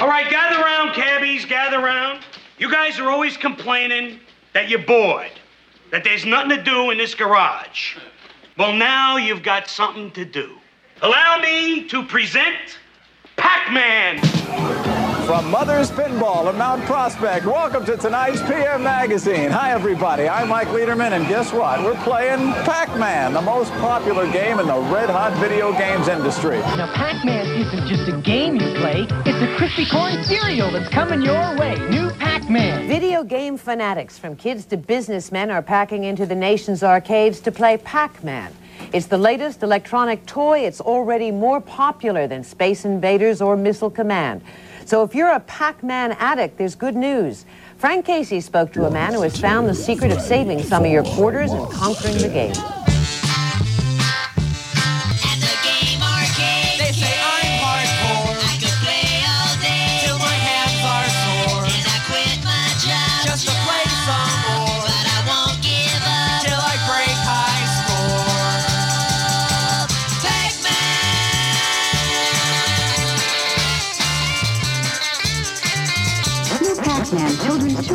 All right, gather round, cabbies, gather round. You guys are always complaining that you're bored, that there's nothing to do in this garage. Well, now you've got something to do. Allow me to present Pac Man. From Mother's Pinball in Mount Prospect, welcome to tonight's PM Magazine. Hi, everybody. I'm Mike Lederman, and guess what? We're playing Pac-Man, the most popular game in the red-hot video games industry. Now, Pac-Man isn't just a game you play. It's a crispy corn cereal that's coming your way. New Pac-Man. Video game fanatics, from kids to businessmen, are packing into the nation's arcades to play Pac-Man. It's the latest electronic toy. It's already more popular than Space Invaders or Missile Command. So if you're a Pac-Man addict, there's good news. Frank Casey spoke to a man who has found the secret of saving some of your quarters and conquering the game.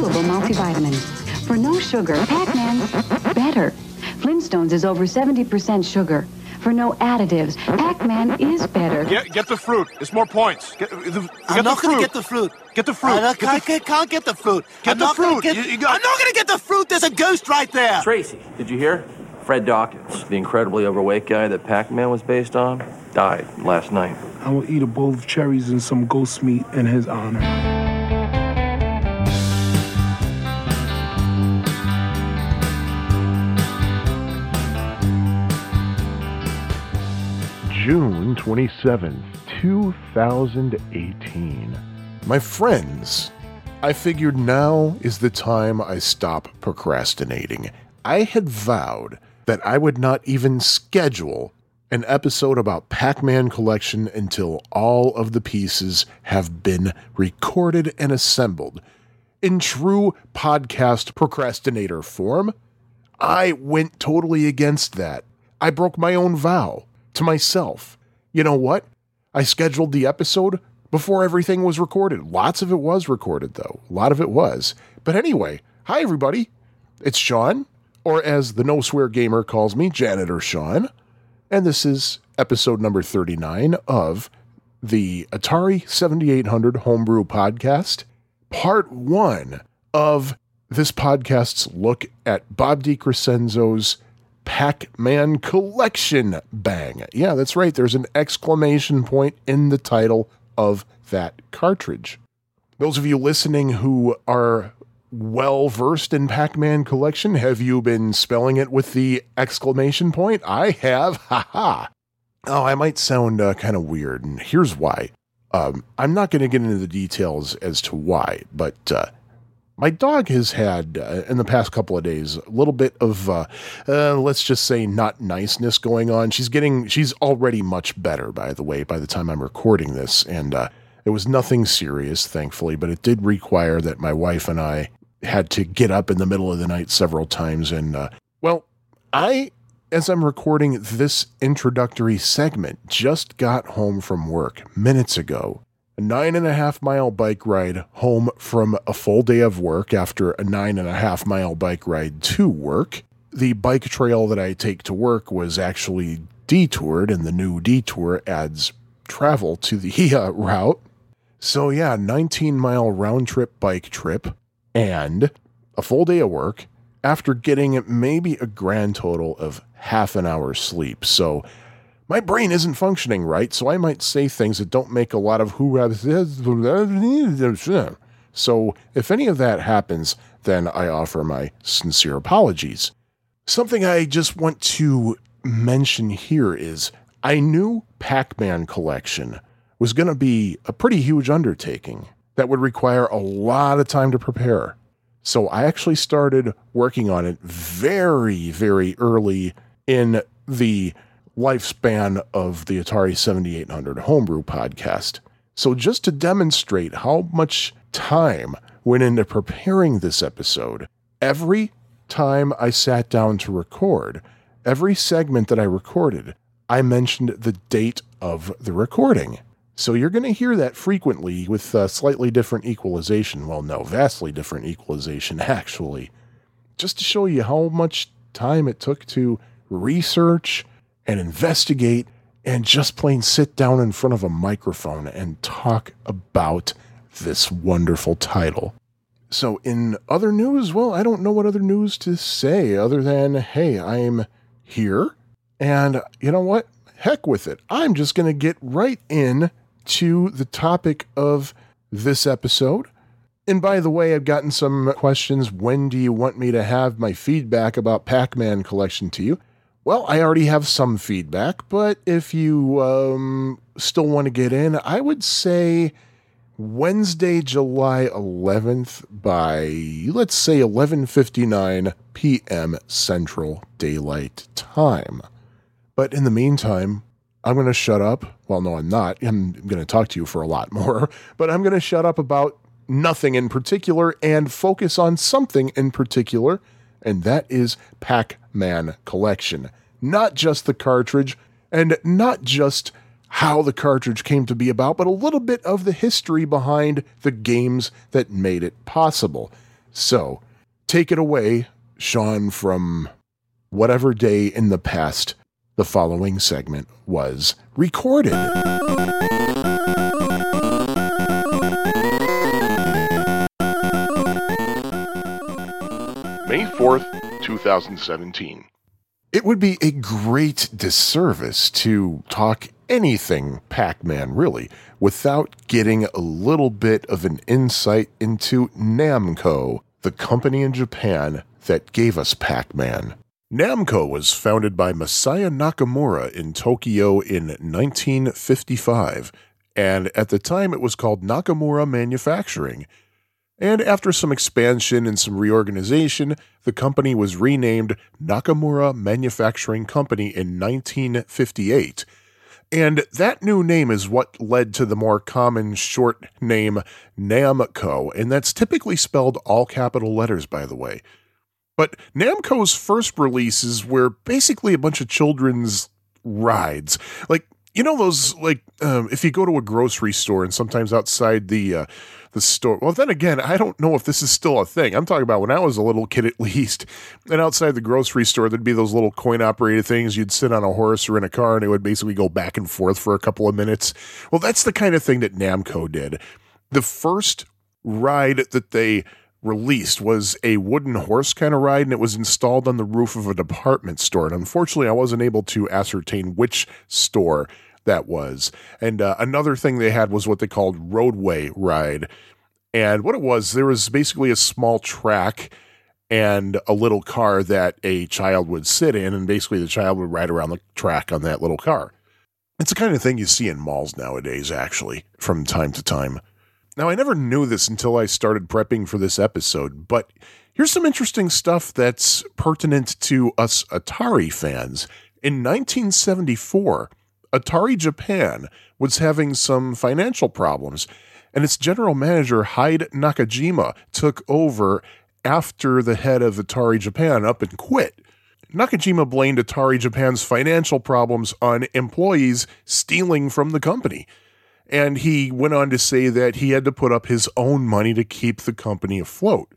Chewable Multivitamin. For no sugar, Pac-Man's better. Flintstones is over 70% sugar. For no additives, Pac-Man is better. Get, get the fruit. It's more points. Get, the, get I'm not fruit. gonna get the fruit. Get the fruit. I don't- Get the- can't, can't get the fruit. Get I'm the fruit. Get, You- you got- I'm not gonna get the fruit. There's a ghost right there. Tracy, did you hear? Fred Dawkins, the incredibly overweight guy that Pac Man was based on, died last night. I will eat a bowl of cherries and some ghost meat in his honor. June 27th, 2018. My friends, I figured now is the time I stop procrastinating. I had vowed that I would not even schedule an episode about Pac Man Collection until all of the pieces have been recorded and assembled. In true podcast procrastinator form, I went totally against that. I broke my own vow to myself. You know what? I scheduled the episode before everything was recorded. Lots of it was recorded, though. A lot of it was. But anyway, hi, everybody. It's Sean, or as the No Swear Gamer calls me, Janitor Sean. And this is episode number 39 of the Atari 7800 Homebrew Podcast, part one of this podcast's look at Bob DiCrescenzo's Pac Man Collection Bang. Yeah, that's right. There's an exclamation point in the title of that cartridge. Those of you listening who are well versed in Pac Man Collection, have you been spelling it with the exclamation point? I have. Ha ha. Oh, I might sound uh, kind of weird, and here's why. Um, I'm not going to get into the details as to why, but uh, my dog has had uh, in the past couple of days a little bit of uh, uh, let's just say not niceness going on. She's getting she's already much better by the way by the time i'm recording this. And uh, it was nothing serious thankfully but it did require that my wife and i had to get up in the middle of the night several times. And uh, well i as i'm recording this introductory segment just got home from work minutes ago a nine and a half mile bike ride home from a full day of work after a nine and a half mile bike ride to work. The bike trail that I take to work was actually detoured, and the new detour adds travel to the uh, route. So, yeah, 19 mile round trip bike trip and a full day of work after getting maybe a grand total of half an hour's sleep. So, my brain isn't functioning right, so I might say things that don't make a lot of who. So, if any of that happens, then I offer my sincere apologies. Something I just want to mention here is I knew Pac Man Collection was going to be a pretty huge undertaking that would require a lot of time to prepare. So, I actually started working on it very, very early in the lifespan of the Atari 7800 Homebrew podcast. So, just to demonstrate how much time went into preparing this episode, every time I sat down to record, every segment that I recorded, I mentioned the date of the recording. So you're going to hear that frequently with slightly different equalization. Well, no, vastly different equalization, actually. Just to show you how much time it took to research and investigate and just plain sit down in front of a microphone and talk about this wonderful title. So, in other news, well, I don't know what other news to say other than, hey, I'm here. And you know what? Heck with it. I'm just going to get right in to the topic of this episode. And by the way, I've gotten some questions. When do you want me to have my feedback about Pac Man collection to you? Well, I already have some feedback, but if you um, still want to get in, I would say Wednesday, July 11th by let's say 11:59 p.m. Central Daylight Time. But in the meantime, I'm going to shut up. Well, no, I'm not. I'm going to talk to you for a lot more, but I'm going to shut up about nothing in particular and focus on something in particular, and that is Pac Man Collection. Not just the cartridge, and not just how the cartridge came to be about, but a little bit of the history behind the games that made it possible. So, take it away, Sean, from whatever day in the past the following segment was recorded. May 4th, 2017. It would be a great disservice to talk anything Pac Man, really, without getting a little bit of an insight into Namco, the company in Japan that gave us Pac Man. Namco was founded by Masaya Nakamura in Tokyo in 1955, and at the time it was called Nakamura Manufacturing. And after some expansion and some reorganization, the company was renamed Nakamura Manufacturing Company in 1958. And that new name is what led to the more common short name Namco, and that's typically spelled all capital letters, by the way. But Namco's first releases were basically a bunch of children's rides. Like, you know, those, like, um, if you go to a grocery store and sometimes outside the, uh, the store. Well, then again, I don't know if this is still a thing. I'm talking about when I was a little kid, at least. And outside the grocery store, there'd be those little coin operated things. You'd sit on a horse or in a car, and it would basically go back and forth for a couple of minutes. Well, that's the kind of thing that Namco did. The first ride that they released was a wooden horse kind of ride, and it was installed on the roof of a department store. And unfortunately, I wasn't able to ascertain which store that was. And uh, another thing they had was what they called roadway ride. And what it was, there was basically a small track and a little car that a child would sit in, and basically the child would ride around the track on that little car. It's the kind of thing you see in malls nowadays, actually, from time to time. Now, I never knew this until I started prepping for this episode, but here's some interesting stuff that's pertinent to us Atari fans. In 1974, Atari Japan was having some financial problems, and its general manager, Hyde Nakajima, took over after the head of Atari Japan up and quit. Nakajima blamed Atari Japan's financial problems on employees stealing from the company. And he went on to say that he had to put up his own money to keep the company afloat.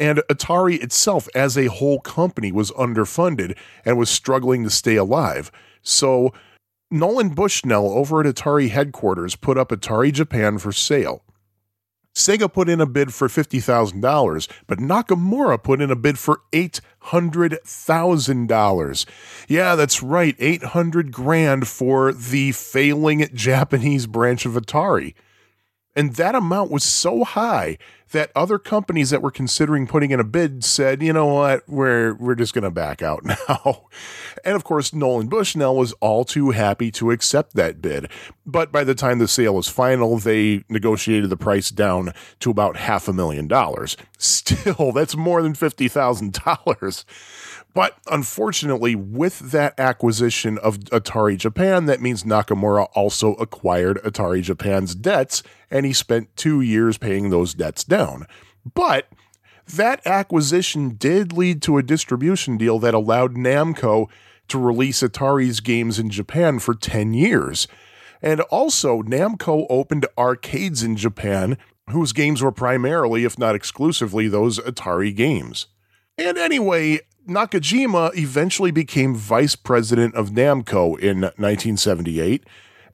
And Atari itself, as a whole company, was underfunded and was struggling to stay alive. So Nolan Bushnell over at Atari headquarters put up Atari Japan for sale. Sega put in a bid for $50,000, but Nakamura put in a bid for $800,000. Yeah, that's right, 800 grand for the failing Japanese branch of Atari. And that amount was so high that other companies that were considering putting in a bid said, you know what, we're we're just going to back out now. And of course, Nolan Bushnell was all too happy to accept that bid. But by the time the sale was final, they negotiated the price down to about half a million dollars. Still, that's more than $50,000. But unfortunately, with that acquisition of Atari Japan, that means Nakamura also acquired Atari Japan's debts, and he spent two years paying those debts down. But that acquisition did lead to a distribution deal that allowed Namco to release Atari's games in Japan for 10 years. And also, Namco opened arcades in Japan whose games were primarily, if not exclusively, those Atari games. And anyway, Nakajima eventually became vice president of Namco in 1978,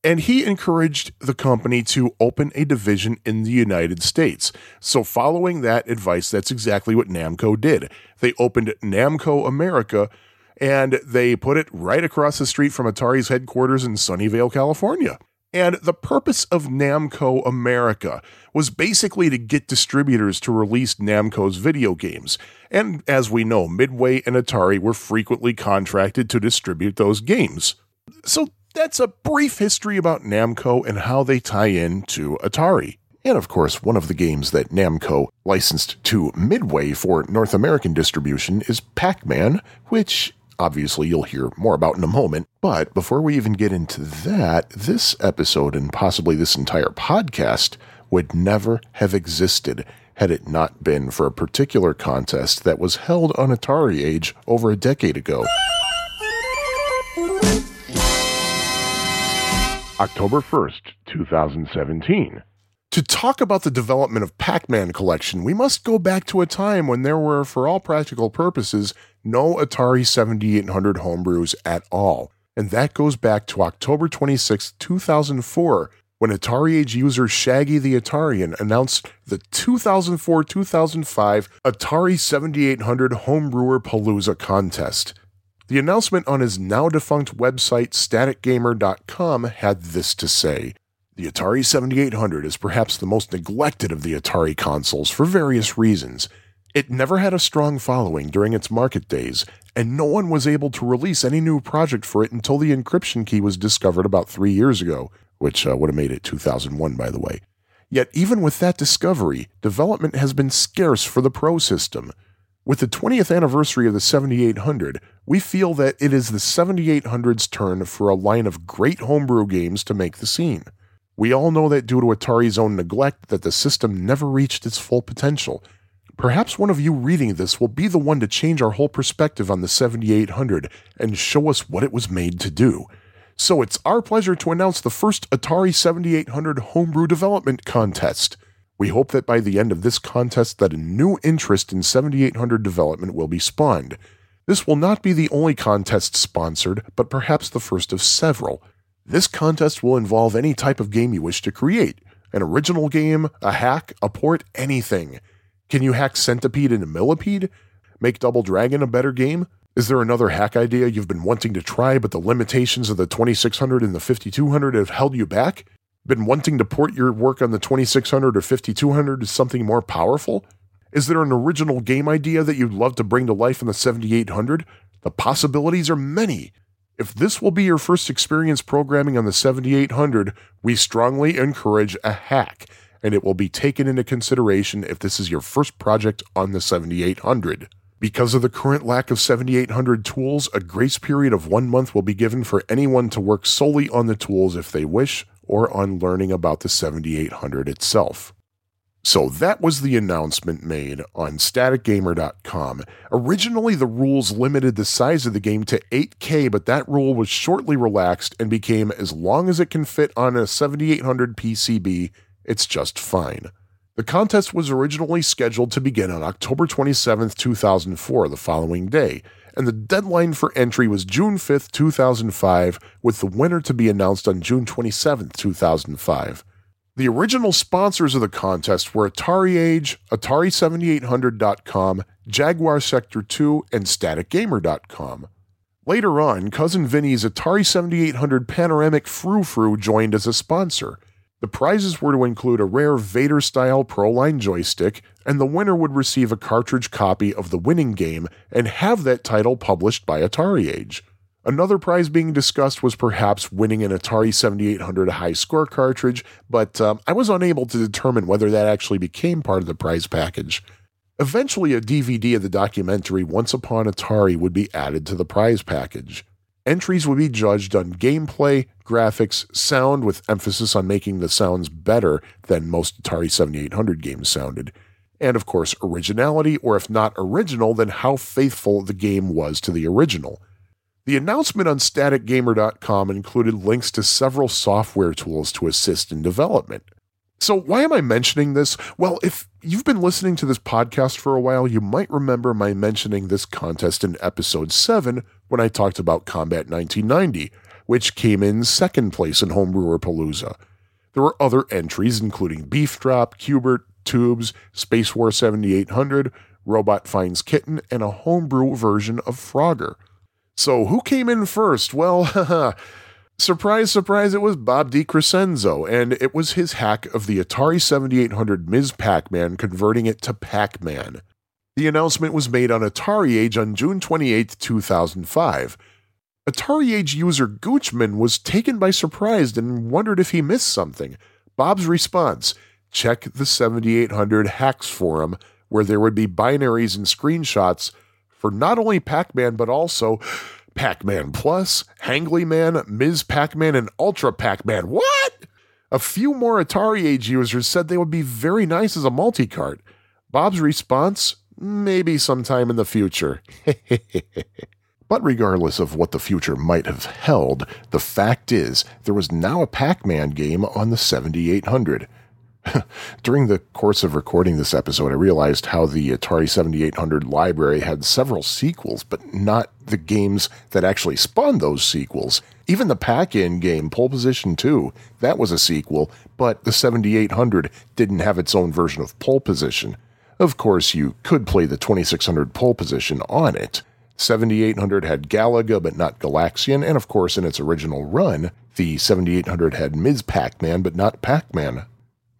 and he encouraged the company to open a division in the United States. So, following that advice, that's exactly what Namco did. They opened Namco America and they put it right across the street from Atari's headquarters in Sunnyvale, California. And the purpose of Namco America was basically to get distributors to release Namco's video games. And as we know, Midway and Atari were frequently contracted to distribute those games. So that's a brief history about Namco and how they tie in to Atari. And of course, one of the games that Namco licensed to Midway for North American distribution is Pac Man, which obviously you'll hear more about in a moment. But before we even get into that, this episode and possibly this entire podcast would never have existed had it not been for a particular contest that was held on Atari Age over a decade ago. October 1st, 2017. To talk about the development of Pac Man Collection, we must go back to a time when there were, for all practical purposes, no Atari 7800 homebrews at all. And that goes back to October 26, 2004, when Atari Age user Shaggy the Atarian announced the 2004 2005 Atari 7800 Homebrewer Palooza contest. The announcement on his now defunct website, staticgamer.com, had this to say The Atari 7800 is perhaps the most neglected of the Atari consoles for various reasons. It never had a strong following during its market days, and no one was able to release any new project for it until the encryption key was discovered about three years ago, which uh, would have made it 2001, by the way. Yet, even with that discovery, development has been scarce for the Pro system. With the 20th anniversary of the 7800, we feel that it is the 7800's turn for a line of great homebrew games to make the scene. We all know that due to Atari's own neglect that the system never reached its full potential. Perhaps one of you reading this will be the one to change our whole perspective on the 7800 and show us what it was made to do. So it's our pleasure to announce the first Atari 7800 homebrew development contest. We hope that by the end of this contest that a new interest in 7800 development will be spawned. This will not be the only contest sponsored, but perhaps the first of several. This contest will involve any type of game you wish to create an original game, a hack, a port, anything. Can you hack Centipede into Millipede? Make Double Dragon a better game? Is there another hack idea you've been wanting to try, but the limitations of the 2600 and the 5200 have held you back? Been wanting to port your work on the 2600 or 5200 to something more powerful? Is there an original game idea that you'd love to bring to life in the 7800? The possibilities are many. If this will be your first experience programming on the 7800, we strongly encourage a hack, and it will be taken into consideration if this is your first project on the 7800. Because of the current lack of 7800 tools, a grace period of one month will be given for anyone to work solely on the tools if they wish, or on learning about the 7800 itself. So that was the announcement made on staticgamer.com. Originally, the rules limited the size of the game to 8K, but that rule was shortly relaxed and became as long as it can fit on a 7800 PCB, it's just fine. The contest was originally scheduled to begin on October 27, 2004, the following day, and the deadline for entry was June 5, 2005, with the winner to be announced on June 27, 2005. The original sponsors of the contest were Atari Age, Atari7800.com, Jaguar Sector 2, and StaticGamer.com. Later on, Cousin Vinny's Atari 7800 Panoramic Frou Frou joined as a sponsor. The prizes were to include a rare Vader style Proline joystick, and the winner would receive a cartridge copy of the winning game and have that title published by Atari Age. Another prize being discussed was perhaps winning an Atari 7800 high score cartridge, but um, I was unable to determine whether that actually became part of the prize package. Eventually, a DVD of the documentary Once Upon Atari would be added to the prize package. Entries would be judged on gameplay, graphics, sound, with emphasis on making the sounds better than most Atari 7800 games sounded, and of course, originality, or if not original, then how faithful the game was to the original. The announcement on staticgamer.com included links to several software tools to assist in development. So, why am I mentioning this? Well, if you've been listening to this podcast for a while, you might remember my mentioning this contest in episode 7 when I talked about Combat 1990, which came in second place in Homebrewer Palooza. There were other entries, including Beef Drop, Cubert, Tubes, Space War 7800, Robot Finds Kitten, and a homebrew version of Frogger. So, who came in first? Well, surprise, surprise, it was Bob DiCrescenzo, and it was his hack of the Atari 7800 Ms. Pac Man converting it to Pac Man. The announcement was made on Atari Age on June 28, 2005. Atari Age user Goochman was taken by surprise and wondered if he missed something. Bob's response check the 7800 hacks forum, where there would be binaries and screenshots for not only Pac Man, but also Pac Man Plus, Hangly Man, Ms. Pac Man, and Ultra Pac Man. What? A few more Atari Age users said they would be very nice as a multi cart. Bob's response maybe sometime in the future. But regardless of what the future might have held, the fact is there was now a Pac Man game on the 7800. During the course of recording this episode, I realized how the Atari 7800 library had several sequels, but not the games that actually spawned those sequels. Even the pack-in game, Pole Position 2, that was a sequel, but the 7800 didn't have its own version of Pole Position. Of course, you could play the 2600 Pole Position on it. 7800 had Galaga, but not Galaxian, and of course, in its original run, the 7800 had Ms. Pac Man, but not Pac Man.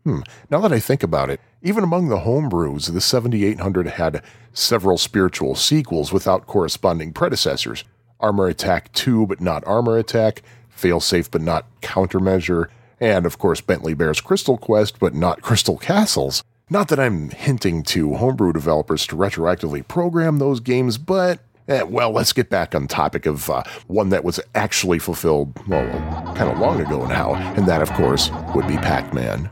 Hmm, now that I think about it, even among the homebrews, the 7800 had several spiritual sequels without corresponding predecessors Armor Attack 2, but not Armor Attack, Failsafe, but not Countermeasure, and of course, Bentley Bear's Crystal Quest, but not Crystal Castles. Not that I'm hinting to homebrew developers to retroactively program those games, but Eh, well, let's get back on topic of uh, one that was actually fulfilled, well, kind of long ago now, and that, of course, would be Pac Man.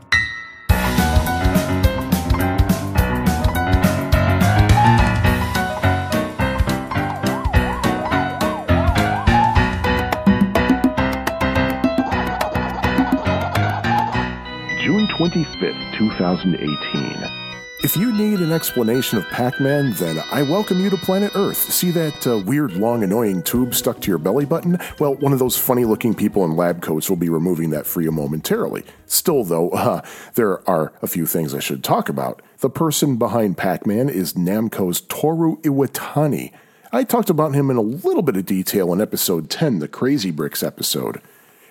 2018. If you need an explanation of Pac Man, then I welcome you to planet Earth. See that uh, weird, long, annoying tube stuck to your belly button? Well, one of those funny looking people in lab coats will be removing that for you momentarily. Still, though, uh, there are a few things I should talk about. The person behind Pac Man is Namco's Toru Iwatani. I talked about him in a little bit of detail in episode 10, the Crazy Bricks episode.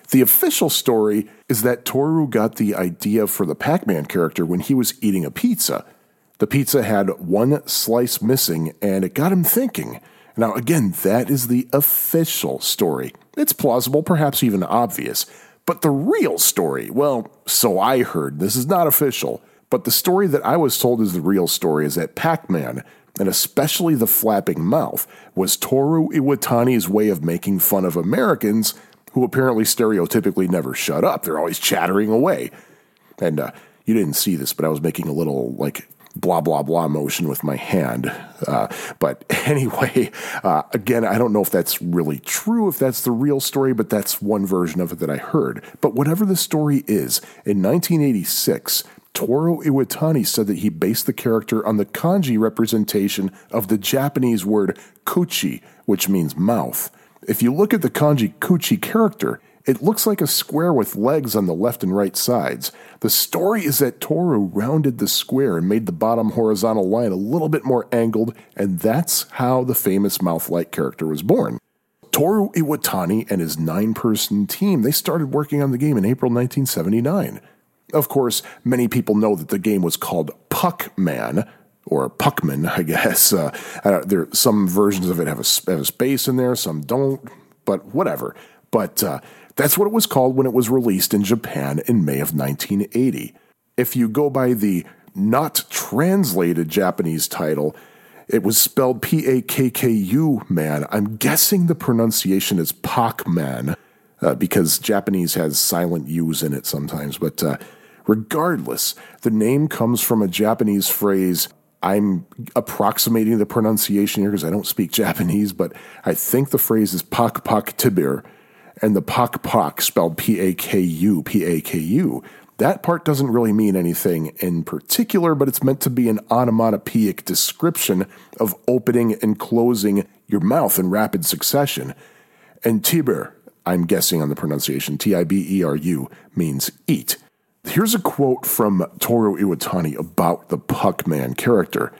The official story is that Toru got the idea for the Pac Man character when he was eating a pizza. The pizza had one slice missing, and it got him thinking. Now, again, that is the official story. It's plausible, perhaps even obvious. But the real story, well, so I heard, this is not official, but the story that I was told is the real story is that Pac Man, and especially the flapping mouth, was Toru Iwatani's way of making fun of Americans who apparently stereotypically never shut up. They're always chattering away. And uh, you didn't see this, but I was making a little like blah blah blah motion with my hand. Uh, but anyway, uh, again, I don't know if that's really true, if that's the real story, but that's one version of it that I heard. But whatever the story is, in 1986. Toru Iwatani said that he based the character on the kanji representation of the Japanese word kuchi, which means mouth. If you look at the kanji kuchi character, it looks like a square with legs on the left and right sides. The story is that Toru rounded the square and made the bottom horizontal line a little bit more angled, and that's how the famous mouth like character was born. Toru Iwatani and his nine person team, they started working on the game in April 1979. Of course, many people know that the game was called Puck Man, or Puckman, I guess. Uh, uh, there, some versions of it have a, have a space in there, some don't, but whatever. But uh, that's what it was called when it was released in Japan in May of 1980. If you go by the not translated Japanese title, it was spelled P A K K U man. I'm guessing the pronunciation is Pac Man uh, because Japanese has silent U's in it sometimes. But uh, regardless, the name comes from a Japanese phrase, I'm approximating the pronunciation here because I don't speak Japanese, but I think the phrase is pak pak tibir, and the pak pak spelled P A K U, P A K U. That part doesn't really mean anything in particular, but it's meant to be an onomatopoeic description of opening and closing your mouth in rapid succession. And tibir, I'm guessing on the pronunciation, T I B E R U, means eat. Here's a quote from Toru Iwatani about the Puckman character.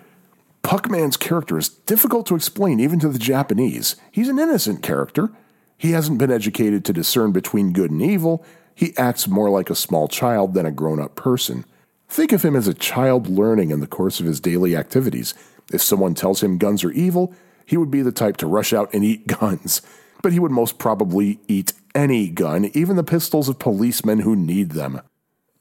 Puckman's character is difficult to explain even to the Japanese. He's an innocent character. He hasn't been educated to discern between good and evil. He acts more like a small child than a grown up person. Think of him as a child learning in the course of his daily activities. If someone tells him guns are evil, he would be the type to rush out and eat guns. But he would most probably eat any gun, even the pistols of policemen who need them.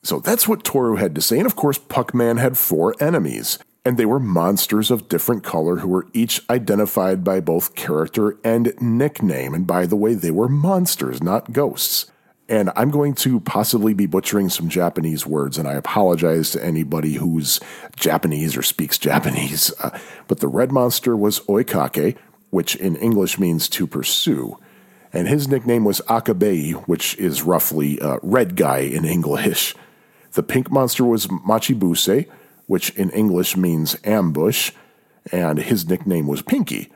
So that's what Toru had to say. And of course, Puckman had four enemies, and they were monsters of different color who were each identified by both character and nickname. And by the way, they were monsters, not ghosts. And I'm going to possibly be butchering some Japanese words, and I apologize to anybody who's Japanese or speaks Japanese. Uh, but the red monster was Oikake, which in English means to pursue. And his nickname was Akabei, which is roughly uh, red guy in English. The pink monster was Machibuse, which in English means ambush, and his nickname was Pinky.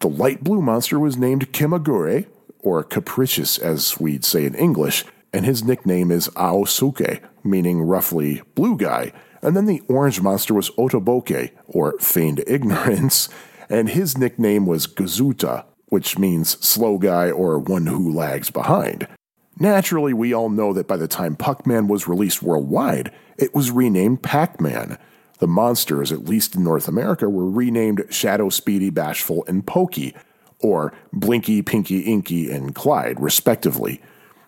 The light blue monster was named Kimagure, or capricious as we'd say in English, and his nickname is Aosuke, meaning roughly blue guy. And then the orange monster was Otoboke, or feigned ignorance, and his nickname was Gazuta, which means slow guy or one who lags behind. Naturally, we all know that by the time Puckman was released worldwide, it was renamed Pac Man. The monsters, at least in North America, were renamed Shadow, Speedy, Bashful, and Pokey, or Blinky, Pinky, Inky, and Clyde, respectively.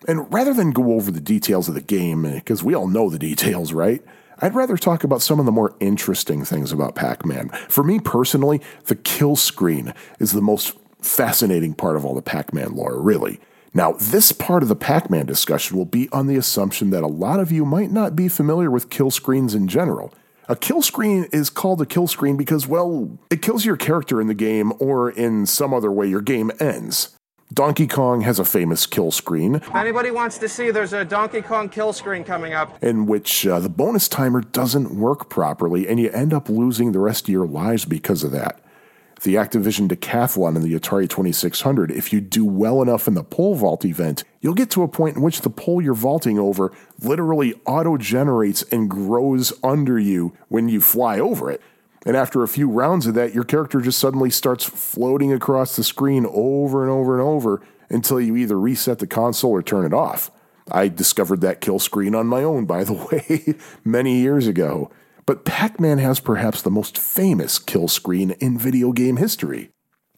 And rather than go over the details of the game, because we all know the details, right? I'd rather talk about some of the more interesting things about Pac Man. For me personally, the kill screen is the most fascinating part of all the Pac Man lore, really. Now, this part of the Pac Man discussion will be on the assumption that a lot of you might not be familiar with kill screens in general. A kill screen is called a kill screen because, well, it kills your character in the game or in some other way your game ends. Donkey Kong has a famous kill screen If anybody wants to see, there's a Donkey Kong kill screen coming up. in which uh, the bonus timer doesn't work properly and you end up losing the rest of your lives because of that. The Activision Decathlon and the Atari 2600, if you do well enough in the pole vault event, you'll get to a point in which the pole you're vaulting over literally auto generates and grows under you when you fly over it. And after a few rounds of that, your character just suddenly starts floating across the screen over and over and over until you either reset the console or turn it off. I discovered that kill screen on my own, by the way, many years ago. But Pac Man has perhaps the most famous kill screen in video game history.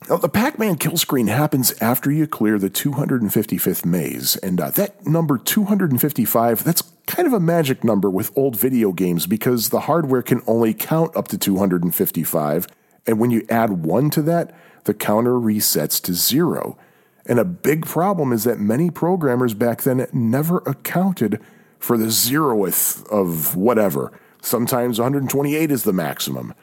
Now, the Pac Man kill screen happens after you clear the 255th maze, and uh, that number 255, that's kind of a magic number with old video games because the hardware can only count up to 255, and when you add 1 to that, the counter resets to 0. And a big problem is that many programmers back then never accounted for the zeroth of whatever. Sometimes 128 is the maximum.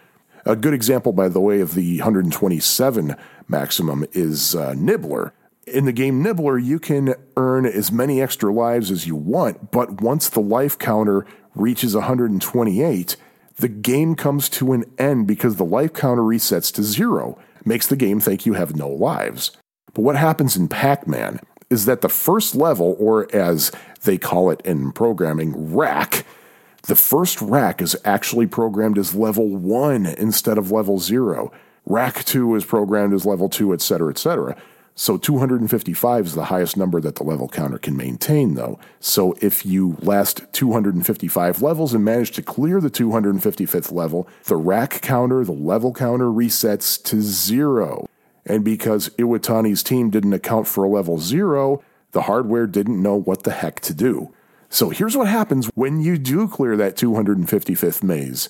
A good example, by the way, of the 127 maximum is uh, Nibbler. In the game Nibbler, you can earn as many extra lives as you want, but once the life counter reaches 128, the game comes to an end because the life counter resets to zero, makes the game think you have no lives. But what happens in Pac Man is that the first level, or as they call it in programming, rack, the first rack is actually programmed as level 1 instead of level 0. Rack 2 is programmed as level 2, etc., etc. So 255 is the highest number that the level counter can maintain, though. So if you last 255 levels and manage to clear the 255th level, the rack counter, the level counter resets to zero. And because Iwatani's team didn't account for a level zero, the hardware didn't know what the heck to do. So here's what happens when you do clear that 255th maze.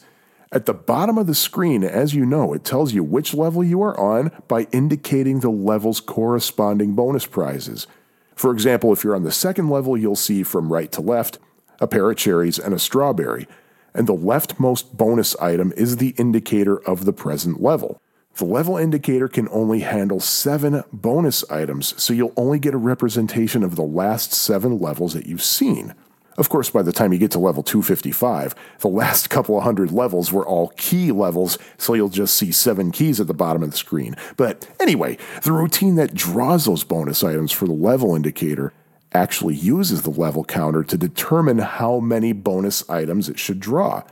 At the bottom of the screen, as you know, it tells you which level you are on by indicating the level's corresponding bonus prizes. For example, if you're on the second level, you'll see from right to left a pair of cherries and a strawberry. and the leftmost bonus item is the indicator of the present level. The level indicator can only handle seven bonus items, so you'll only get a representation of the last seven levels that you've seen. Of course, by the time you get to level 255, the last couple of hundred levels were all key levels, so you'll just see seven keys at the bottom of the screen. But anyway, the routine that draws those bonus items for the level indicator actually uses the level counter to determine how many bonus items it should draw.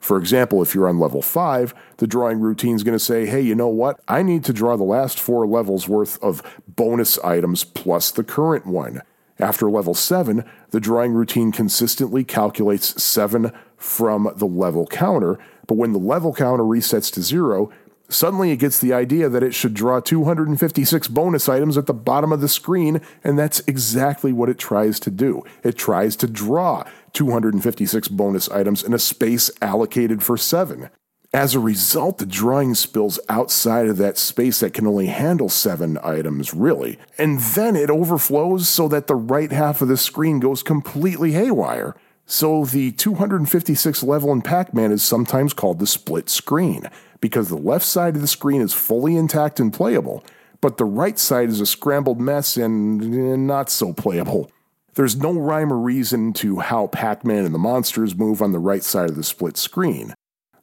For example, if you're on level 5, the drawing routine is going to say, hey, you know what? I need to draw the last four levels worth of bonus items plus the current one. After level 7, the drawing routine consistently calculates 7 from the level counter, but when the level counter resets to 0, suddenly it gets the idea that it should draw 256 bonus items at the bottom of the screen, and that's exactly what it tries to do. It tries to draw 256 bonus items in a space allocated for 7. As a result, the drawing spills outside of that space that can only handle seven items, really. And then it overflows so that the right half of the screen goes completely haywire. So the 256 level in Pac Man is sometimes called the split screen, because the left side of the screen is fully intact and playable, but the right side is a scrambled mess and not so playable. There's no rhyme or reason to how Pac Man and the monsters move on the right side of the split screen.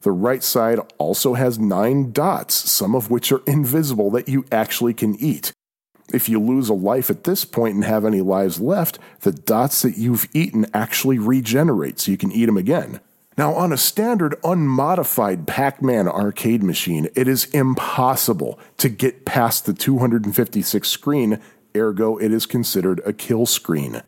The right side also has nine dots, some of which are invisible that you actually can eat. If you lose a life at this point and have any lives left, the dots that you've eaten actually regenerate so you can eat them again. Now, on a standard unmodified Pac Man arcade machine, it is impossible to get past the 256 screen, ergo, it is considered a kill screen.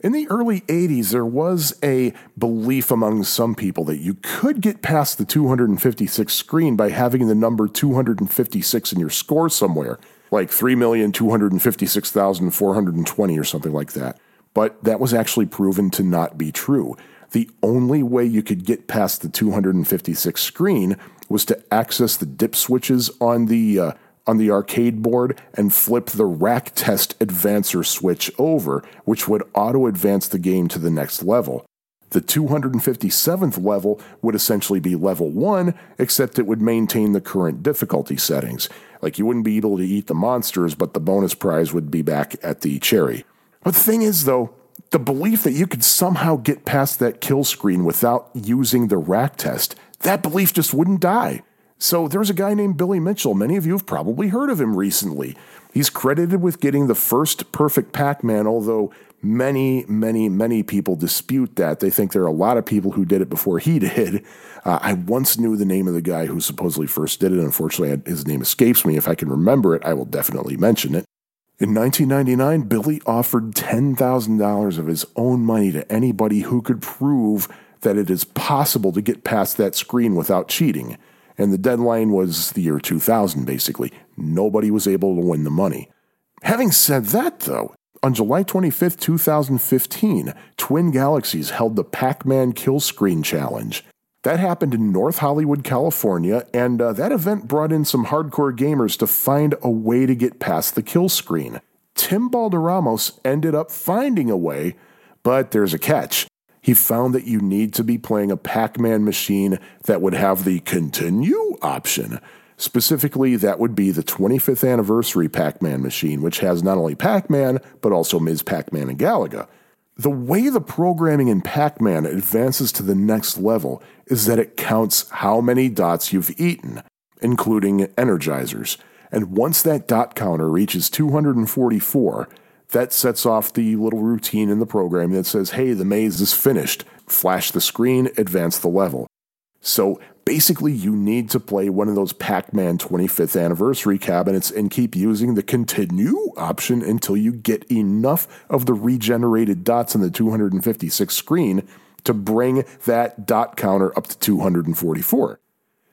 In the early 80s, there was a belief among some people that you could get past the 256 screen by having the number 256 in your score somewhere, like 3,256,420 or something like that. But that was actually proven to not be true. The only way you could get past the 256 screen was to access the dip switches on the uh, on the arcade board and flip the rack test advancer switch over, which would auto advance the game to the next level. The 257th level would essentially be level 1, except it would maintain the current difficulty settings. Like you wouldn't be able to eat the monsters, but the bonus prize would be back at the cherry. But the thing is, though, the belief that you could somehow get past that kill screen without using the rack test, that belief just wouldn't die. So there's a guy named Billy Mitchell. Many of you have probably heard of him recently. He's credited with getting the first perfect Pac Man, although many, many, many people dispute that. They think there are a lot of people who did it before he did. Uh, I once knew the name of the guy who supposedly first did it. Unfortunately, his name escapes me. If I can remember it, I will definitely mention it. In 1999, Billy offered $10,000 of his own money to anybody who could prove that it is possible to get past that screen without cheating. And the deadline was the year 2000, basically. Nobody was able to win the money. Having said that, though, on July 25, 2015, Twin Galaxies held the Pac Man Kill Screen Challenge. That happened in North Hollywood, California, and uh, that event brought in some hardcore gamers to find a way to get past the kill screen. Tim Balderramos ended up finding a way, but there's a catch. He found that you need to be playing a Pac Man machine that would have the continue option. Specifically, that would be the 25th anniversary Pac Man machine, which has not only Pac Man, but also Ms. Pac Man and Galaga. The way the programming in Pac Man advances to the next level is that it counts how many dots you've eaten, including energizers. And once that dot counter reaches 244, that sets off the little routine in the program that says, hey, the maze is finished. Flash the screen, advance the level. So basically, you need to play one of those Pac Man 25th anniversary cabinets and keep using the continue option until you get enough of the regenerated dots on the 256 screen to bring that dot counter up to 244.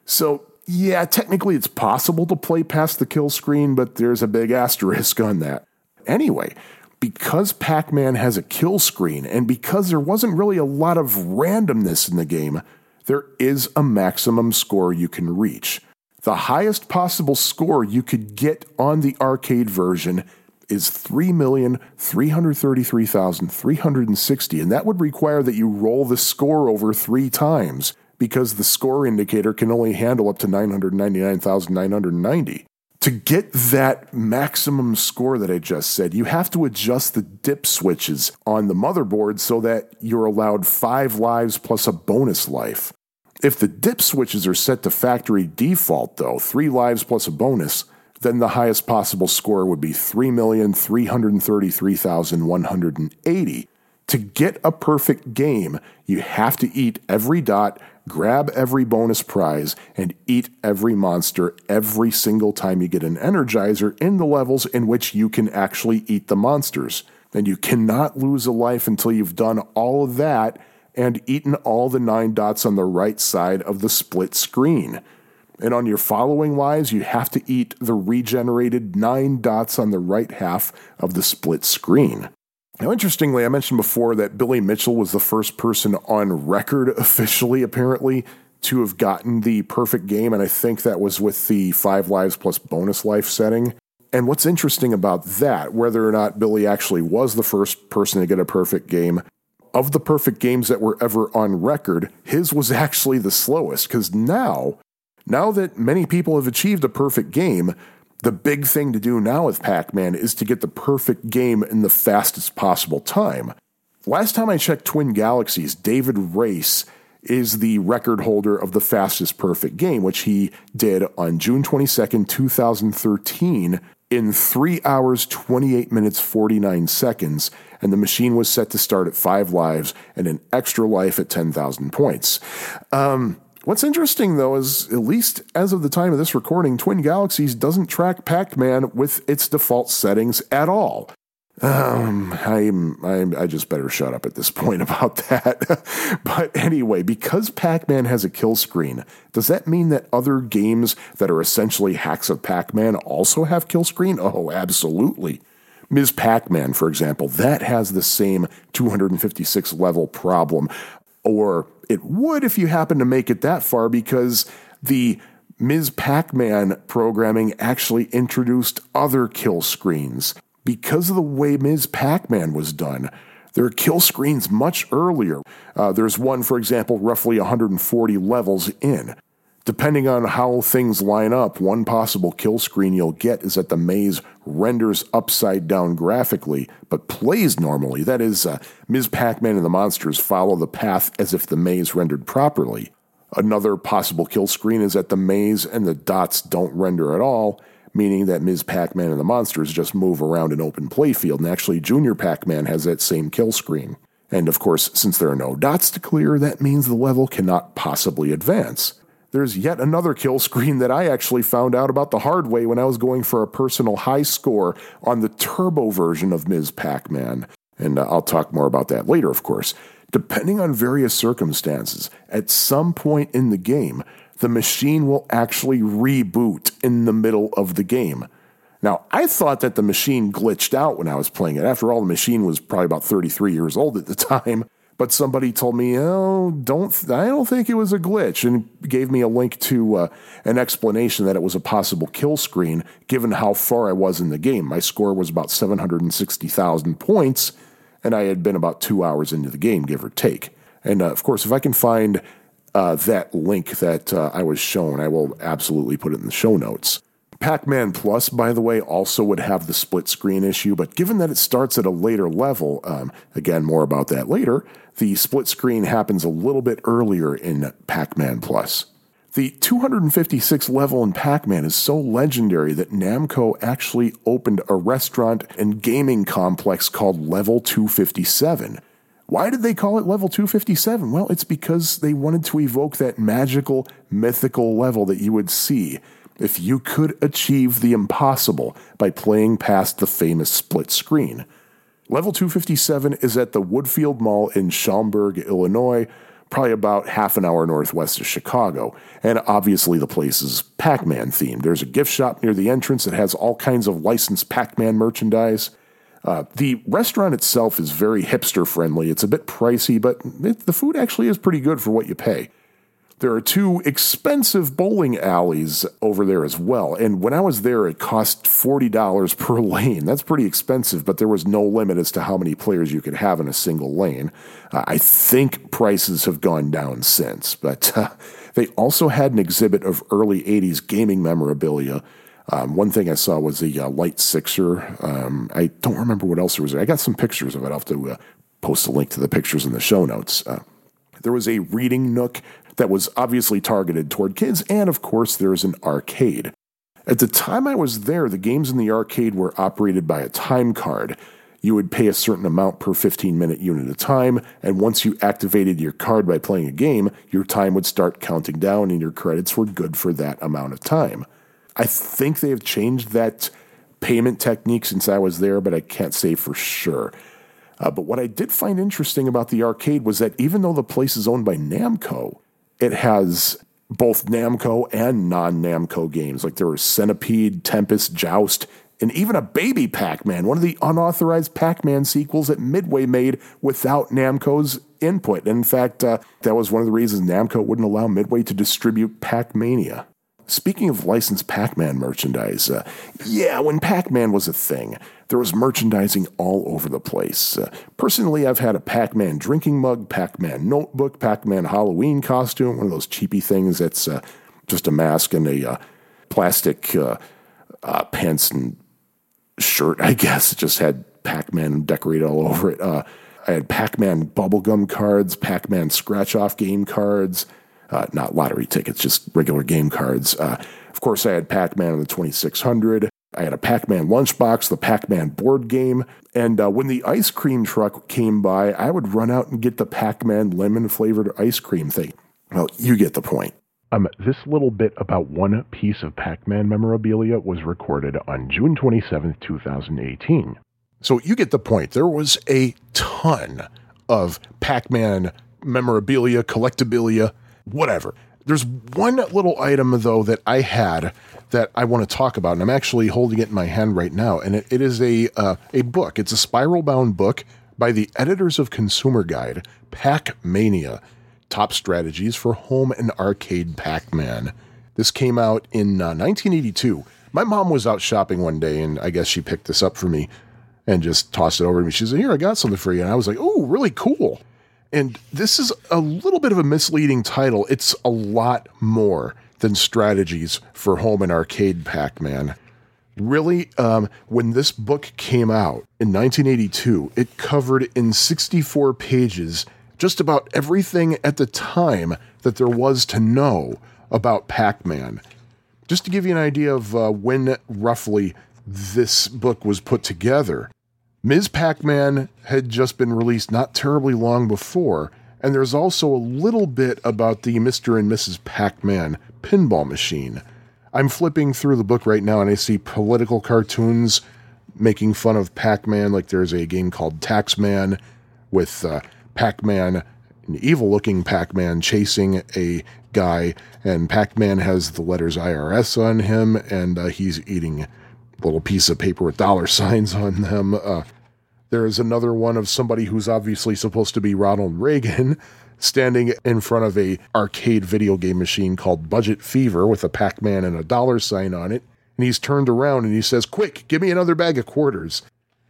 So, yeah, technically it's possible to play past the kill screen, but there's a big asterisk on that. Anyway, because Pac Man has a kill screen, and because there wasn't really a lot of randomness in the game, there is a maximum score you can reach. The highest possible score you could get on the arcade version is 3,333,360, and that would require that you roll the score over three times. because the score indicator can only handle up to 999,990. To get that maximum score that I just said, you have to adjust the dip switches on the motherboard so that you're allowed five lives plus a bonus life. If the dip switches are set to factory default, though, three lives plus a bonus, then the highest possible score would be 3,333,180. To get a perfect game, you have to eat every dot, grab every bonus prize, and eat every monster every single time you get an energizer in the levels in which you can actually eat the monsters. And you cannot lose a life until you've done all of that and eaten all the nine dots on the right side of the split screen. And on your following lives, you have to eat the regenerated nine dots on the right half of the split screen. Now, interestingly, I mentioned before that Billy Mitchell was the first person on record officially, apparently, to have gotten the perfect game, and I think that was with the five lives plus bonus life setting. And what's interesting about that, whether or not Billy actually was the first person to get a perfect game, of the perfect games that were ever on record, his was actually the slowest, because now, now that many people have achieved a perfect game, the big thing to do now with Pac Man is to get the perfect game in the fastest possible time. Last time I checked Twin Galaxies, David Race is the record holder of the fastest perfect game, which he did on June 22nd, 2013, in 3 hours, 28 minutes, 49 seconds. And the machine was set to start at 5 lives and an extra life at 10,000 points. Um, What's interesting though is, at least as of the time of this recording, Twin Galaxies doesn't track Pac Man with its default settings at all. Um, I'm, I'm, I just better shut up at this point about that. but anyway, because Pac Man has a kill screen, does that mean that other games that are essentially hacks of Pac Man also have kill screen? Oh, absolutely. Ms. Pac Man, for example, that has the same 256 level problem. Or it would if you happen to make it that far because the Ms. Pac Man programming actually introduced other kill screens. Because of the way Ms. Pac Man was done, there are kill screens much earlier. Uh, there's one, for example, roughly 140 levels in. Depending on how things line up, one possible kill screen you'll get is that the maze renders upside down graphically, but plays normally. That is, uh, Ms. Pac Man and the monsters follow the path as if the maze rendered properly. Another possible kill screen is that the maze and the dots don't render at all, meaning that Ms. Pac Man and the monsters just move around an open playfield, and actually, Junior Pac Man has that same kill screen. And of course, since there are no dots to clear, that means the level cannot possibly advance there's yet another kill screen that I actually found out about the hard way when I was going for a personal high score on the turbo version of Ms. Pac Man. And uh, I'll talk more about that later, of course. Depending on various circumstances, at some point in the game, the machine will actually reboot in the middle of the game. Now, I thought that the machine glitched out when I was playing it. After all, the machine was probably about 33 years old at the time but somebody told me, "Oh, don't I don't think it was a glitch," and gave me a link to uh, an explanation that it was a possible kill screen. Given how far I was in the game, my score was about seven hundred and sixty thousand points, and I had been about two hours into the game, give or take. And uh, of course, if I can find uh, that link that uh, I was shown, I will absolutely put it in the show notes. Pac Man Plus, by the way, also would have the split screen issue, but given that it starts at a later level, um, again, more about that later, the split screen happens a little bit earlier in Pac Man Plus. The 256 level in Pac Man is so legendary that Namco actually opened a restaurant and gaming complex called Level 257. Why did they call it Level 257? Well, it's because they wanted to evoke that magical, mythical level that you would see if you could achieve the impossible by playing past the famous split screen. Level 257 is at the Woodfield Mall in Schaumburg, Illinois, probably about half an hour northwest of Chicago. And obviously, the place is Pac Man themed. There's a gift shop near the entrance that has all kinds of licensed Pac Man merchandise. Uh, the restaurant itself is very hipster friendly. It's a bit pricey, but it, the food actually is pretty good for what you pay. There are two expensive bowling alleys over there as well. And when I was there, it cost $40 per lane. That's pretty expensive, but there was no limit as to how many players you could have in a single lane. Uh, I think prices have gone down since, but uh, they also had an exhibit of early 80s gaming memorabilia. Um, one thing I saw was the uh, Light Sixer. Um, I don't remember what else there was. I got some pictures of it. I'll have to uh, post a link to the pictures in the show notes. Uh, there was a reading nook that was obviously targeted toward kids, and of course, there's an arcade. At the time I was there, the games in the arcade were operated by a time card. You would pay a certain amount per 15 minute unit of time, and once you activated your card by playing a game, your time would start counting down and your credits were good for that amount of time. I think they have changed that payment technique since I was there, but I can't say for sure. Uh, but what I did find interesting about the arcade was that even though the place is owned by Namco, it has both Namco and non Namco games. Like there was Centipede, Tempest, Joust, and even a Baby Pac Man, one of the unauthorized Pac Man sequels that Midway made without Namco's input. And in fact, uh, that was one of the reasons Namco wouldn't allow Midway to distribute Pac Mania. Speaking of licensed Pac Man merchandise, uh, yeah, when Pac Man was a thing, there was merchandising all over the place. Uh, personally, I've had a Pac Man drinking mug, Pac Man notebook, Pac Man Halloween costume, one of those cheapy things that's uh, just a mask and a uh, plastic uh, uh, pants and shirt, I guess. It just had Pac Man decorated all over it. I had Pac Man bubblegum cards, Pac Man scratch off game cards. Uh, not lottery tickets, just regular game cards. Uh, of course, I had Pac Man on the 2600. I had a Pac Man lunchbox, the Pac Man board game. And uh, when the ice cream truck came by, I would run out and get the Pac Man lemon flavored ice cream thing. Well, you get the point. Um, this little bit about one piece of Pac Man memorabilia was recorded on June 27th, 2018. So you get the point. There was a ton of Pac Man memorabilia, collectabilia, whatever. There's one little item, though, that I had that I want to talk about, and I'm actually holding it in my hand right now. And it, it is a, uh, a book. It's a spiral bound book by the editors of Consumer Guide, Pac Mania Top Strategies for Home and Arcade Pac Man. This came out in uh, 1982. My mom was out shopping one day, and I guess she picked this up for me and just tossed it over to me. She said, Here, I got something for you. And I was like, Oh, really cool. And this is a little bit of a misleading title. It's a lot more than strategies for home and arcade Pac Man. Really, um, when this book came out in 1982, it covered in 64 pages just about everything at the time that there was to know about Pac Man. Just to give you an idea of uh, when roughly this book was put together, Ms. Pac Man had just been released not terribly long before, and there's also a little bit about the Mr. and Mrs. Pac Man pinball machine. I'm flipping through the book right now and I see political cartoons making fun of Pac Man, like there's a game called Taxman with uh, Pac Man, an evil looking Pac Man, chasing a guy, and Pac Man has the letters IRS on him, and uh, he's eating little piece of paper with dollar signs on them. Uh, there is another one of somebody who's obviously supposed to be Ronald Reagan standing in front of a arcade video game machine called Budget Fever with a Pac-Man and a dollar sign on it. And he's turned around and he says, "Quick, give me another bag of quarters."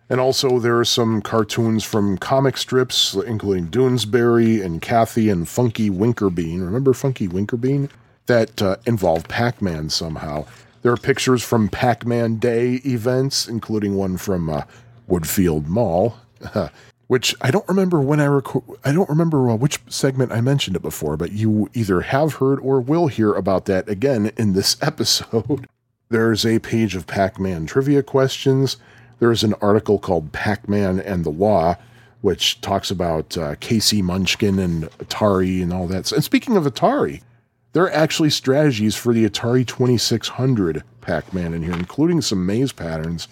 And also there are some cartoons from comic strips, including Doonesbury and Cathy and Funky Winkerbean. Remember Funky Winkerbean? That uh, involve Pac-Man somehow. There are pictures from Pac-Man Day events, including one from uh, Woodfield Mall, which I don't remember when I record. I don't remember uh, which segment I mentioned it before, but you either have heard or will hear about that again in this episode. There's a page of Pac-Man trivia questions. There's an article called Pac-Man and the Law, which talks about uh, K.C. Munchkin and Atari and all that. And speaking of Atari, there are actually strategies for the Atari 2600 Pac-Man in here, including some maze patterns.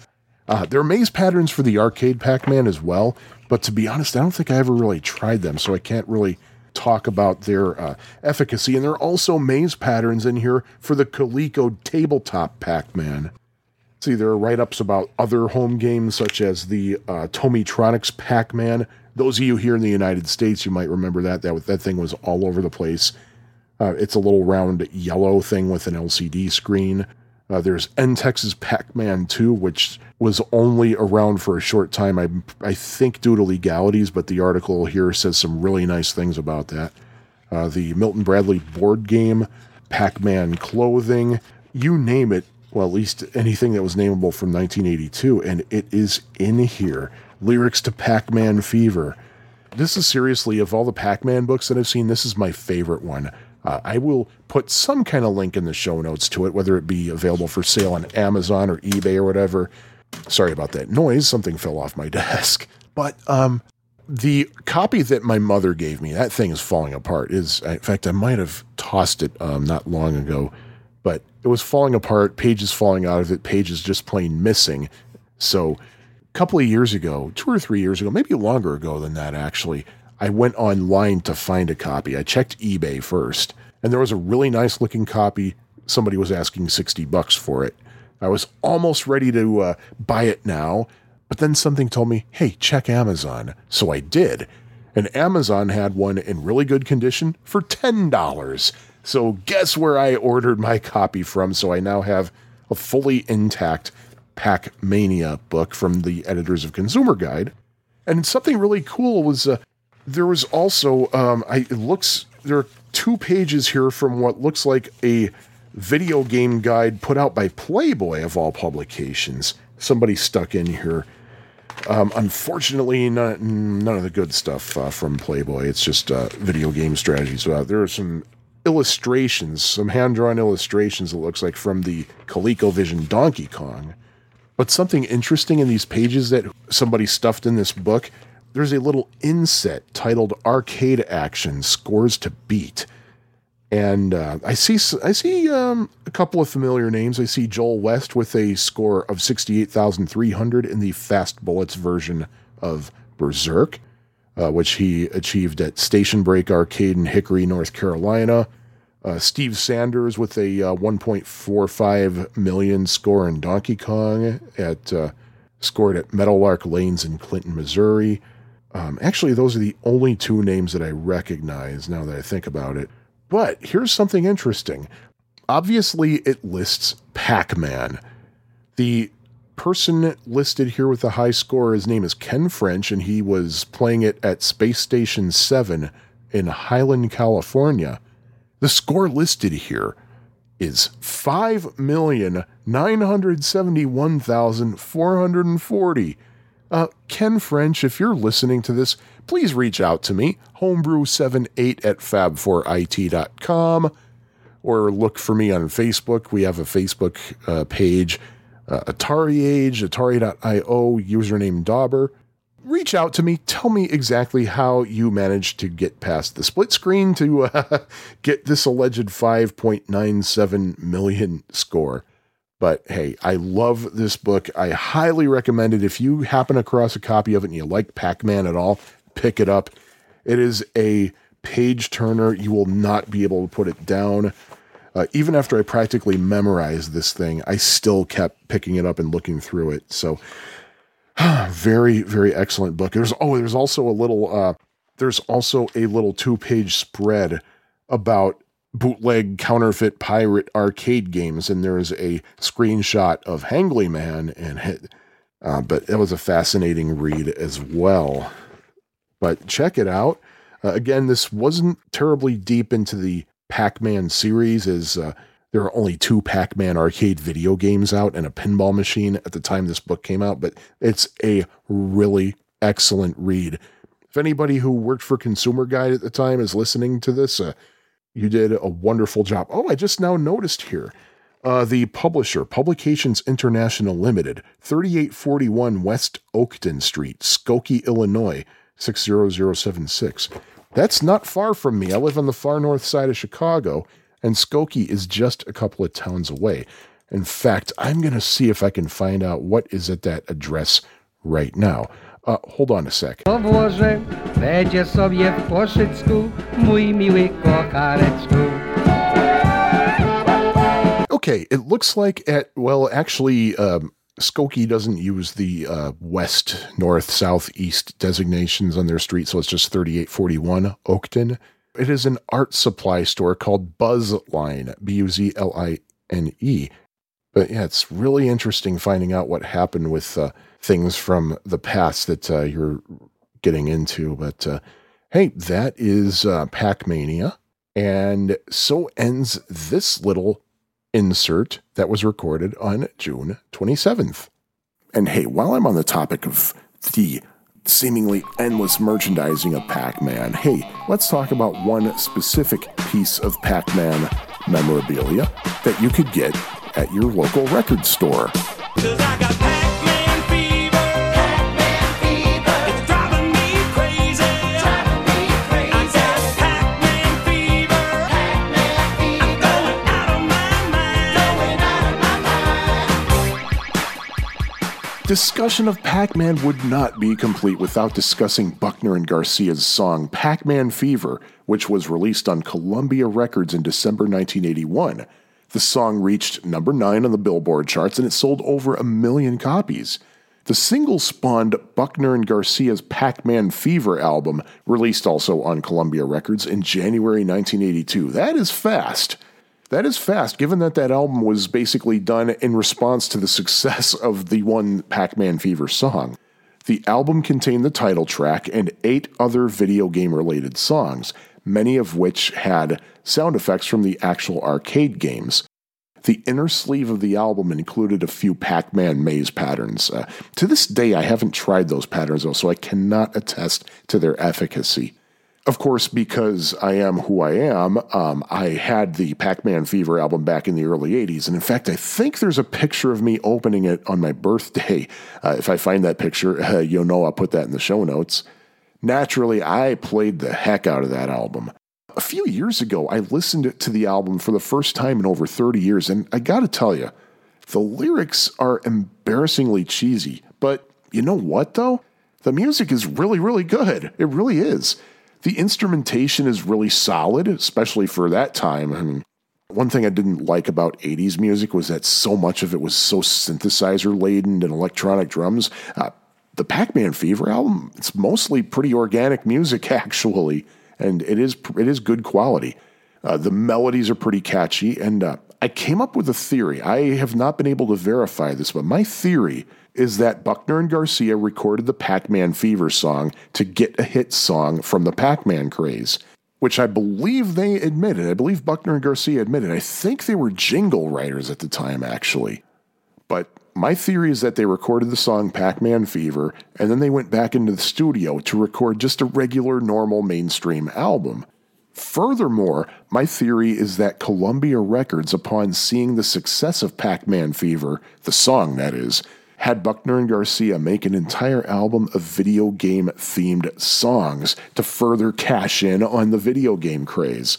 Uh, there are maze patterns for the arcade Pac Man as well, but to be honest, I don't think I ever really tried them, so I can't really talk about their uh, efficacy. And there are also maze patterns in here for the Coleco tabletop Pac Man. See, there are write ups about other home games such as the uh, Tomytronics Pac Man. Those of you here in the United States, you might remember that. That, that thing was all over the place. Uh, it's a little round yellow thing with an LCD screen. Uh, there's Entex's Pac-Man 2, which was only around for a short time, I, I think due to legalities, but the article here says some really nice things about that. Uh, the Milton Bradley board game, Pac-Man clothing, you name it, well, at least anything that was nameable from 1982, and it is in here. Lyrics to Pac-Man Fever. This is seriously, of all the Pac-Man books that I've seen, this is my favorite one. Uh, I will put some kind of link in the show notes to it, whether it be available for sale on Amazon or eBay or whatever. Sorry about that noise. Something fell off my desk. But um, the copy that my mother gave me, that thing is falling apart. Is in fact, I might have tossed it um, not long ago, but it was falling apart. Pages falling out of it. Pages just plain missing. So, a couple of years ago, two or three years ago, maybe longer ago than that, actually, I went online to find a copy. I checked eBay first, and there was a really nice looking copy. Somebody was asking 60 bucks for it. I was almost ready to uh, buy it now, but then something told me, hey, check Amazon. So I did. And Amazon had one in really good condition for $10. So guess where I ordered my copy from? So I now have a fully intact Pac Mania book from the editors of Consumer Guide. And something really cool was uh, there was also um, I, it looks there are two pages here from what looks like a video game guide put out by Playboy of all publications. Somebody stuck in here. Um, unfortunately, not, none of the good stuff uh, from Playboy. It's just uh, video game strategies. Uh, there are some illustrations, some hand drawn illustrations. It looks like from the ColecoVision Donkey Kong. But something interesting in these pages that somebody stuffed in this book there's a little inset titled Arcade Action Scores to Beat. And uh, I see I see um, a couple of familiar names. I see Joel West with a score of 68,300 in the Fast Bullets version of Berserk, uh, which he achieved at Station Break Arcade in Hickory, North Carolina. Uh, Steve Sanders with a uh, 1.45 million score in Donkey Kong at uh, scored at Meadowlark Lanes in Clinton, Missouri. Um, actually, those are the only two names that I recognize now that I think about it. But here's something interesting. Obviously, it lists Pac Man. The person listed here with the high score, his name is Ken French, and he was playing it at Space Station 7 in Highland, California. The score listed here is 5,971,440. Uh, Ken French, if you're listening to this, please reach out to me, homebrew78 at fab4it.com, or look for me on Facebook. We have a Facebook uh, page, uh, Atari Age, Atari.io, username Dauber. Reach out to me. Tell me exactly how you managed to get past the split screen to uh, get this alleged 5.97 million score. But hey, I love this book. I highly recommend it. If you happen across a copy of it and you like Pac Man at all, pick it up. It is a page turner. You will not be able to put it down. Uh, even after I practically memorized this thing, I still kept picking it up and looking through it. So, very, very excellent book. There's oh, there's also a little uh, there's also a little two page spread about bootleg counterfeit pirate arcade games, and there is a screenshot of Hangly Man and it. Uh, but it was a fascinating read as well. But check it out. Uh, again, this wasn't terribly deep into the Pac-Man series, as uh, there are only two Pac-Man arcade video games out and a pinball machine at the time this book came out. But it's a really excellent read. If anybody who worked for Consumer Guide at the time is listening to this, uh, you did a wonderful job. Oh, I just now noticed here. Uh, the publisher, Publications International Limited, 3841 West Oakton Street, Skokie, Illinois, 60076. That's not far from me. I live on the far north side of Chicago, and Skokie is just a couple of towns away. In fact, I'm going to see if I can find out what is at that address right now. Uh, hold on a sec. Boże, będzie sobie w koszycku, mój miły kochareczku. Okay, it looks like at, well, actually, um, Skokie doesn't use the uh, west, north, south, east designations on their street, so it's just 3841 Oakton. It is an art supply store called Buzzline, B U Z L I N E. But yeah, it's really interesting finding out what happened with uh, things from the past that uh, you're getting into. But uh, hey, that is uh, Pac Mania. And so ends this little insert that was recorded on June 27th. And hey, while I'm on the topic of the seemingly endless merchandising of Pac Man, hey, let's talk about one specific piece of Pac Man memorabilia that you could get at your local record store. Discussion of Pac Man would not be complete without discussing Buckner and Garcia's song Pac Man Fever, which was released on Columbia Records in December 1981. The song reached number 9 on the Billboard charts and it sold over a million copies. The single spawned Buckner and Garcia's Pac Man Fever album, released also on Columbia Records in January 1982. That is fast. That is fast, given that that album was basically done in response to the success of the one Pac Man Fever song. The album contained the title track and eight other video game related songs, many of which had sound effects from the actual arcade games. The inner sleeve of the album included a few Pac Man maze patterns. Uh, to this day, I haven't tried those patterns, though, so I cannot attest to their efficacy. Of course, because I am who I am, um, I had the Pac Man Fever album back in the early 80s. And in fact, I think there's a picture of me opening it on my birthday. Uh, if I find that picture, uh, you'll know I'll put that in the show notes. Naturally, I played the heck out of that album. A few years ago, I listened to the album for the first time in over 30 years, and I gotta tell you, the lyrics are embarrassingly cheesy. But you know what, though? The music is really, really good. It really is. The instrumentation is really solid, especially for that time. I mean, one thing I didn't like about 80s music was that so much of it was so synthesizer laden and electronic drums. Uh, the Pac Man Fever album, it's mostly pretty organic music, actually, and it is, it is good quality. Uh, the melodies are pretty catchy, and uh, I came up with a theory. I have not been able to verify this, but my theory is that Buckner and Garcia recorded the Pac Man Fever song to get a hit song from the Pac Man craze, which I believe they admitted. I believe Buckner and Garcia admitted. I think they were jingle writers at the time, actually. But my theory is that they recorded the song Pac Man Fever and then they went back into the studio to record just a regular, normal mainstream album. Furthermore, my theory is that Columbia Records, upon seeing the success of Pac Man Fever, the song that is, had Buckner and Garcia make an entire album of video game themed songs to further cash in on the video game craze.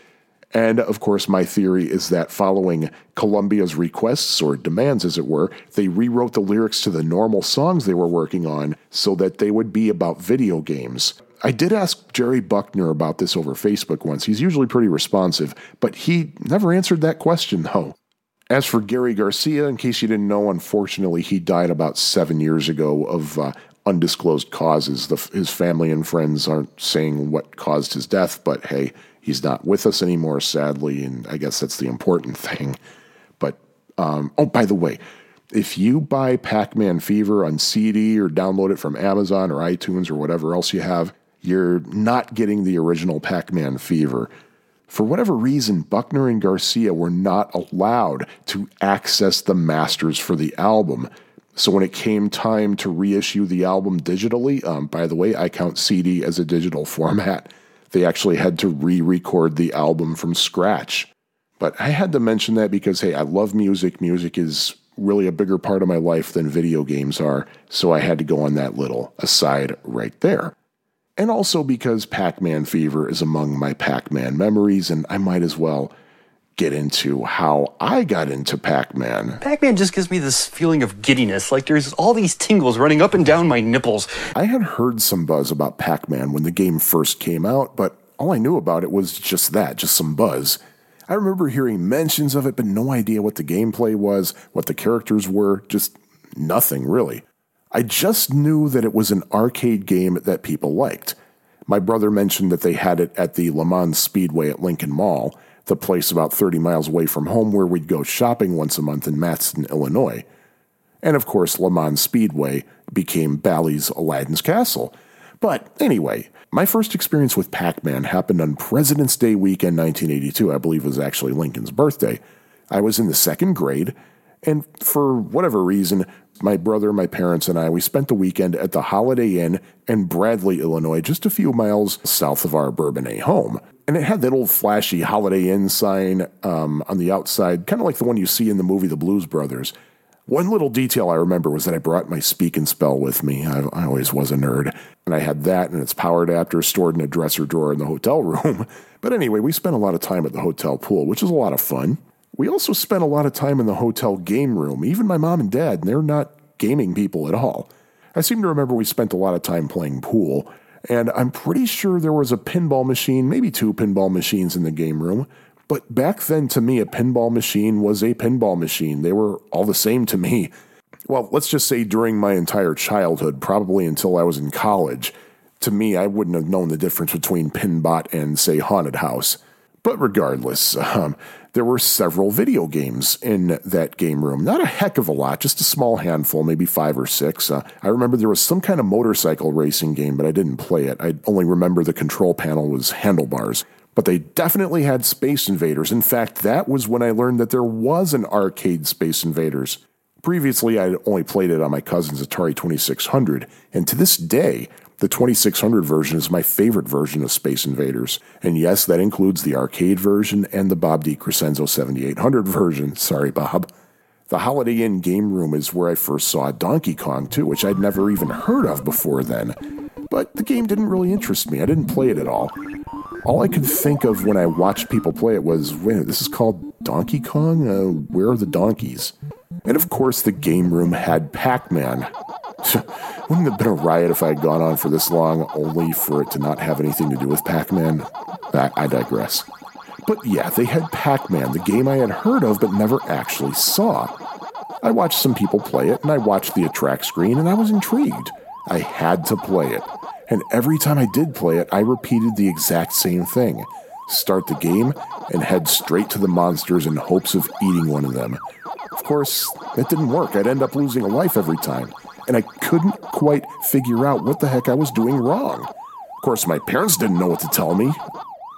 And of course, my theory is that following Columbia's requests or demands, as it were, they rewrote the lyrics to the normal songs they were working on so that they would be about video games. I did ask Jerry Buckner about this over Facebook once. He's usually pretty responsive, but he never answered that question, though. As for Gary Garcia, in case you didn't know, unfortunately, he died about seven years ago of uh, undisclosed causes. The, his family and friends aren't saying what caused his death, but hey, he's not with us anymore, sadly, and I guess that's the important thing. But, um, oh, by the way, if you buy Pac Man Fever on CD or download it from Amazon or iTunes or whatever else you have, you're not getting the original Pac Man Fever. For whatever reason, Buckner and Garcia were not allowed to access the masters for the album. So when it came time to reissue the album digitally, um, by the way, I count CD as a digital format, they actually had to re record the album from scratch. But I had to mention that because, hey, I love music. Music is really a bigger part of my life than video games are. So I had to go on that little aside right there and also because Pac Man Fever is among my Pac Man memories, and I might as well get into how I got into Pac Man. Pac Man just gives me this feeling of giddiness, like there's all these tingles running up and down my nipples. I had heard some buzz about Pac Man when the game first came out, but all I knew about it was just that, just some buzz. I remember hearing mentions of it, but no idea what the gameplay was, what the characters were, just nothing really. I just knew that it was an arcade game that people liked. My brother mentioned that they had it at the Le Mans Speedway at Lincoln Mall, the place about 30 miles away from home where we'd go shopping once a month in Matteson, Illinois. And of course, Le Mans Speedway became Bally's Aladdin's Castle. But anyway, my first experience with Pac Man happened on President's Day weekend 1982. I believe it was actually Lincoln's birthday. I was in the second grade, and for whatever reason, my brother, my parents, and I, we spent the weekend at the Holiday Inn in Bradley, Illinois, just a few miles south of our Bourbonnais home. And it had that old flashy Holiday Inn sign um, on the outside, kind of like the one you see in the movie The Blues Brothers. One little detail I remember was that I brought my speak and spell with me. I, I always was a nerd. And I had that and its power adapter stored in a dresser drawer in the hotel room. But anyway, we spent a lot of time at the hotel pool, which is a lot of fun. We also spent a lot of time in the hotel game room. Even my mom and dad, they're not gaming people at all. I seem to remember we spent a lot of time playing pool, and I'm pretty sure there was a pinball machine, maybe two pinball machines in the game room. But back then, to me, a pinball machine was a pinball machine. They were all the same to me. Well, let's just say during my entire childhood, probably until I was in college, to me, I wouldn't have known the difference between Pinbot and, say, Haunted House. But regardless, um, there were several video games in that game room. Not a heck of a lot, just a small handful, maybe five or six. Uh, I remember there was some kind of motorcycle racing game, but I didn't play it. I only remember the control panel was handlebars. But they definitely had Space Invaders. In fact, that was when I learned that there was an arcade Space Invaders. Previously, I had only played it on my cousin's Atari 2600, and to this day, the 2600 version is my favorite version of Space Invaders. And yes, that includes the arcade version and the Bob DiCrescenzo 7800 version. Sorry, Bob. The Holiday Inn game room is where I first saw Donkey Kong, too, which I'd never even heard of before then. But the game didn't really interest me. I didn't play it at all. All I could think of when I watched people play it was, wait, this is called Donkey Kong? Uh, where are the donkeys? And of course, the game room had Pac Man. Wouldn't have been a riot if I had gone on for this long only for it to not have anything to do with Pac Man? I, I digress. But yeah, they had Pac Man, the game I had heard of but never actually saw. I watched some people play it, and I watched the attract screen, and I was intrigued. I had to play it. And every time I did play it, I repeated the exact same thing start the game and head straight to the monsters in hopes of eating one of them. Of course, that didn't work. I'd end up losing a life every time, and I couldn't quite figure out what the heck I was doing wrong. Of course, my parents didn't know what to tell me.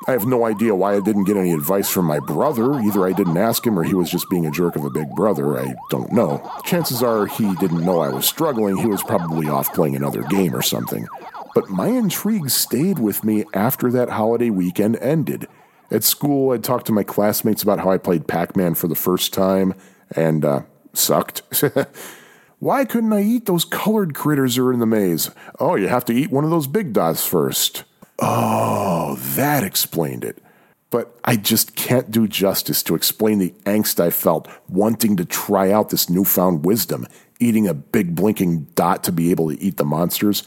I have no idea why I didn't get any advice from my brother. Either I didn't ask him or he was just being a jerk of a big brother. I don't know. Chances are he didn't know I was struggling. He was probably off playing another game or something. But my intrigue stayed with me after that holiday weekend ended. At school, I'd talked to my classmates about how I played Pac Man for the first time and uh, sucked. Why couldn't I eat those colored critters that are in the maze? Oh, you have to eat one of those big dots first. Oh, that explained it. But I just can't do justice to explain the angst I felt wanting to try out this newfound wisdom, eating a big blinking dot to be able to eat the monsters.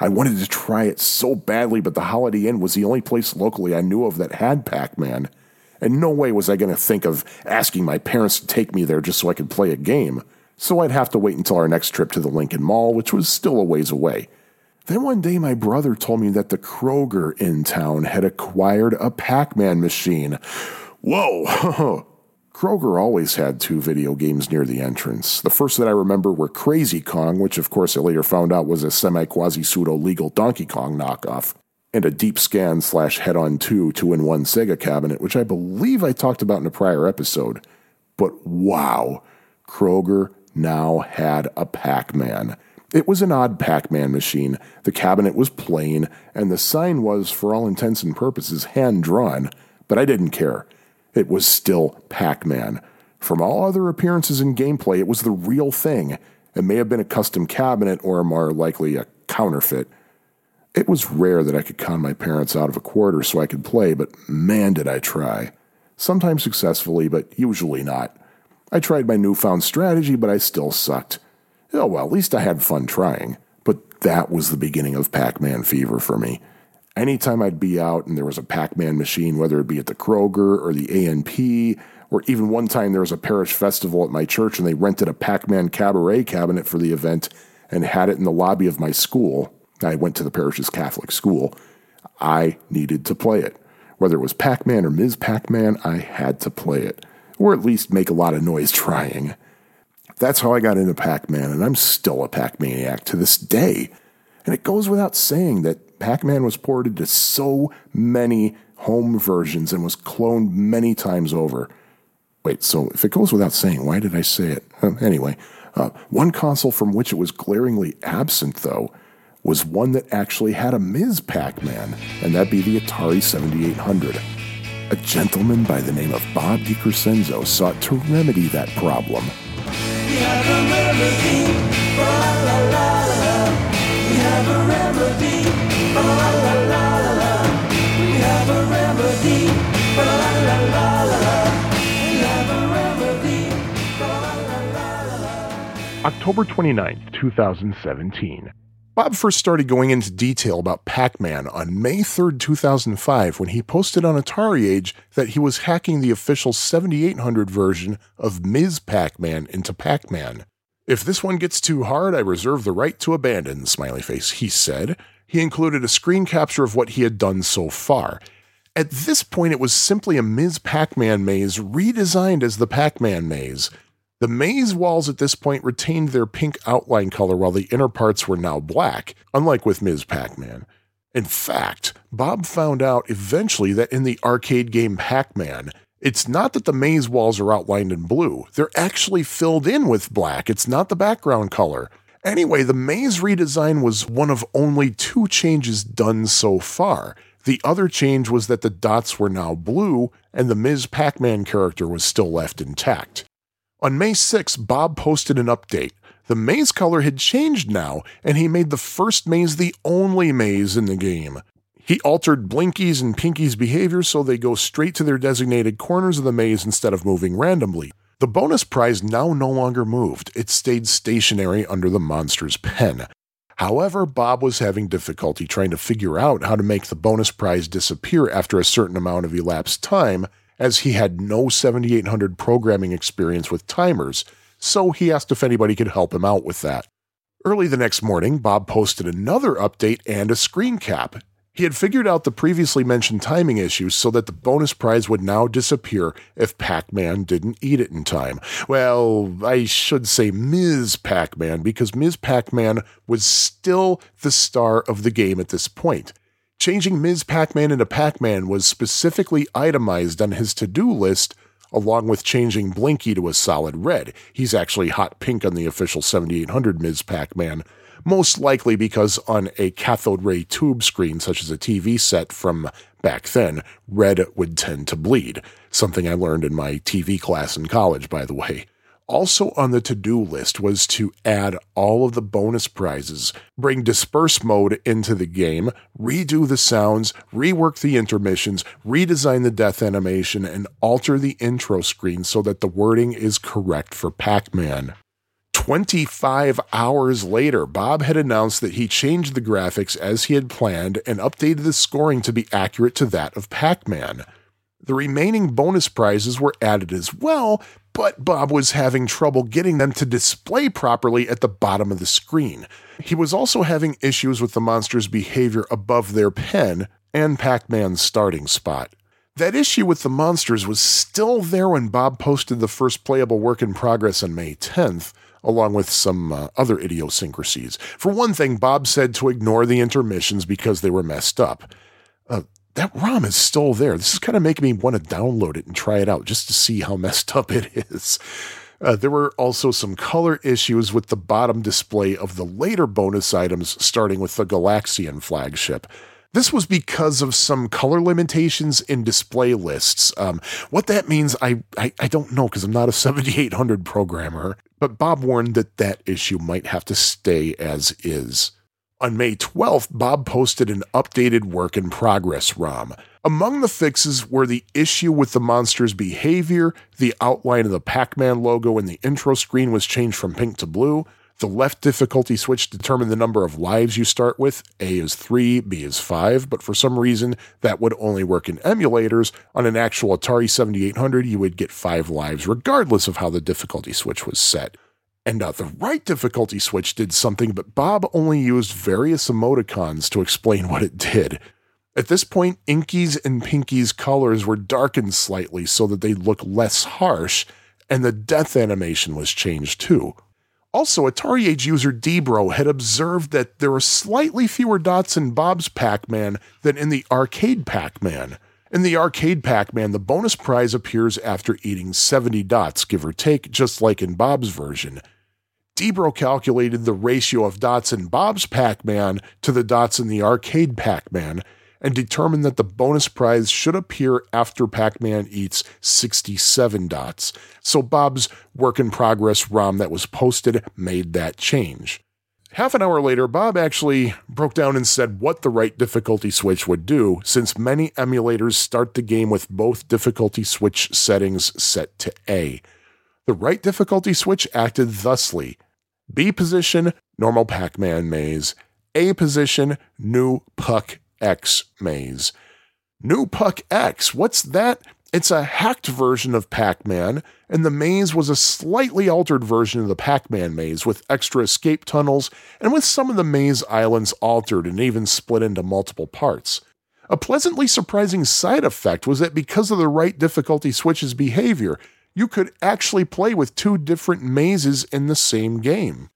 I wanted to try it so badly, but the Holiday Inn was the only place locally I knew of that had Pac Man. And no way was I going to think of asking my parents to take me there just so I could play a game. So I'd have to wait until our next trip to the Lincoln Mall, which was still a ways away. Then one day my brother told me that the Kroger in town had acquired a Pac Man machine. Whoa! Kroger always had two video games near the entrance. The first that I remember were Crazy Kong, which of course I later found out was a semi quasi pseudo legal Donkey Kong knockoff, and a Deep Scan slash Head On 2 2 in 1 Sega cabinet, which I believe I talked about in a prior episode. But wow, Kroger now had a Pac Man. It was an odd Pac Man machine. The cabinet was plain, and the sign was, for all intents and purposes, hand drawn, but I didn't care. It was still Pac Man. From all other appearances and gameplay, it was the real thing. It may have been a custom cabinet or more likely a counterfeit. It was rare that I could con my parents out of a quarter so I could play, but man, did I try. Sometimes successfully, but usually not. I tried my newfound strategy, but I still sucked. Oh well, at least I had fun trying. But that was the beginning of Pac Man fever for me. Anytime I'd be out and there was a Pac Man machine, whether it be at the Kroger or the A&P, or even one time there was a parish festival at my church and they rented a Pac Man cabaret cabinet for the event and had it in the lobby of my school. I went to the parish's Catholic school. I needed to play it. Whether it was Pac Man or Ms. Pac Man, I had to play it, or at least make a lot of noise trying. That's how I got into Pac Man, and I'm still a Pac Maniac to this day. And it goes without saying that Pac Man was ported to so many home versions and was cloned many times over. Wait, so if it goes without saying, why did I say it? Anyway, uh, one console from which it was glaringly absent, though, was one that actually had a Ms. Pac Man, and that'd be the Atari 7800. A gentleman by the name of Bob DiCrescenzo sought to remedy that problem. We have a remedy. La la la la. We have a remedy. La la la la. We have a remedy. La la la la. We have a remedy. October 29th, 2017. Bob first started going into detail about Pac Man on May 3rd, 2005, when he posted on Atari Age that he was hacking the official 7800 version of Ms. Pac Man into Pac Man. If this one gets too hard, I reserve the right to abandon, smiley face, he said. He included a screen capture of what he had done so far. At this point, it was simply a Ms. Pac Man maze redesigned as the Pac Man maze. The maze walls at this point retained their pink outline color while the inner parts were now black, unlike with Ms. Pac Man. In fact, Bob found out eventually that in the arcade game Pac Man, it's not that the maze walls are outlined in blue, they're actually filled in with black. It's not the background color. Anyway, the maze redesign was one of only two changes done so far. The other change was that the dots were now blue and the Ms. Pac Man character was still left intact. On May 6, Bob posted an update. The maze color had changed now, and he made the first maze the only maze in the game. He altered Blinky's and Pinky's behavior so they go straight to their designated corners of the maze instead of moving randomly. The bonus prize now no longer moved, it stayed stationary under the monster's pen. However, Bob was having difficulty trying to figure out how to make the bonus prize disappear after a certain amount of elapsed time, as he had no 7800 programming experience with timers, so he asked if anybody could help him out with that. Early the next morning, Bob posted another update and a screen cap. He had figured out the previously mentioned timing issues so that the bonus prize would now disappear if Pac Man didn't eat it in time. Well, I should say Ms. Pac Man, because Ms. Pac Man was still the star of the game at this point. Changing Ms. Pac Man into Pac Man was specifically itemized on his to do list, along with changing Blinky to a solid red. He's actually hot pink on the official 7800 Ms. Pac Man, most likely because on a cathode ray tube screen, such as a TV set from back then, red would tend to bleed. Something I learned in my TV class in college, by the way. Also on the to do list was to add all of the bonus prizes, bring disperse mode into the game, redo the sounds, rework the intermissions, redesign the death animation, and alter the intro screen so that the wording is correct for Pac Man. 25 hours later, Bob had announced that he changed the graphics as he had planned and updated the scoring to be accurate to that of Pac Man. The remaining bonus prizes were added as well, but Bob was having trouble getting them to display properly at the bottom of the screen. He was also having issues with the monster's behavior above their pen and Pac Man's starting spot. That issue with the monsters was still there when Bob posted the first playable work in progress on May 10th, along with some uh, other idiosyncrasies. For one thing, Bob said to ignore the intermissions because they were messed up. That ROM is still there. This is kind of making me want to download it and try it out just to see how messed up it is. Uh, there were also some color issues with the bottom display of the later bonus items, starting with the Galaxian flagship. This was because of some color limitations in display lists. Um, what that means, I, I, I don't know because I'm not a 7800 programmer, but Bob warned that that issue might have to stay as is. On May 12th, Bob posted an updated work in progress ROM. Among the fixes were the issue with the monster's behavior, the outline of the Pac Man logo in the intro screen was changed from pink to blue, the left difficulty switch determined the number of lives you start with. A is 3, B is 5, but for some reason that would only work in emulators. On an actual Atari 7800, you would get 5 lives regardless of how the difficulty switch was set. And uh, the right difficulty switch did something, but Bob only used various emoticons to explain what it did. At this point, Inky's and Pinky's colors were darkened slightly so that they'd look less harsh, and the death animation was changed too. Also, Atari Age user Debro had observed that there were slightly fewer dots in Bob's Pac Man than in the arcade Pac Man. In the arcade Pac Man, the bonus prize appears after eating 70 dots, give or take, just like in Bob's version. Debro calculated the ratio of dots in Bob's Pac Man to the dots in the arcade Pac Man and determined that the bonus prize should appear after Pac Man eats 67 dots. So Bob's work in progress ROM that was posted made that change. Half an hour later, Bob actually broke down and said what the right difficulty switch would do, since many emulators start the game with both difficulty switch settings set to A. The right difficulty switch acted thusly B position, normal Pac Man maze, A position, new Puck X maze. New Puck X, what's that? It's a hacked version of Pac Man, and the maze was a slightly altered version of the Pac Man maze with extra escape tunnels and with some of the maze islands altered and even split into multiple parts. A pleasantly surprising side effect was that because of the right difficulty switch's behavior, you could actually play with two different mazes in the same game.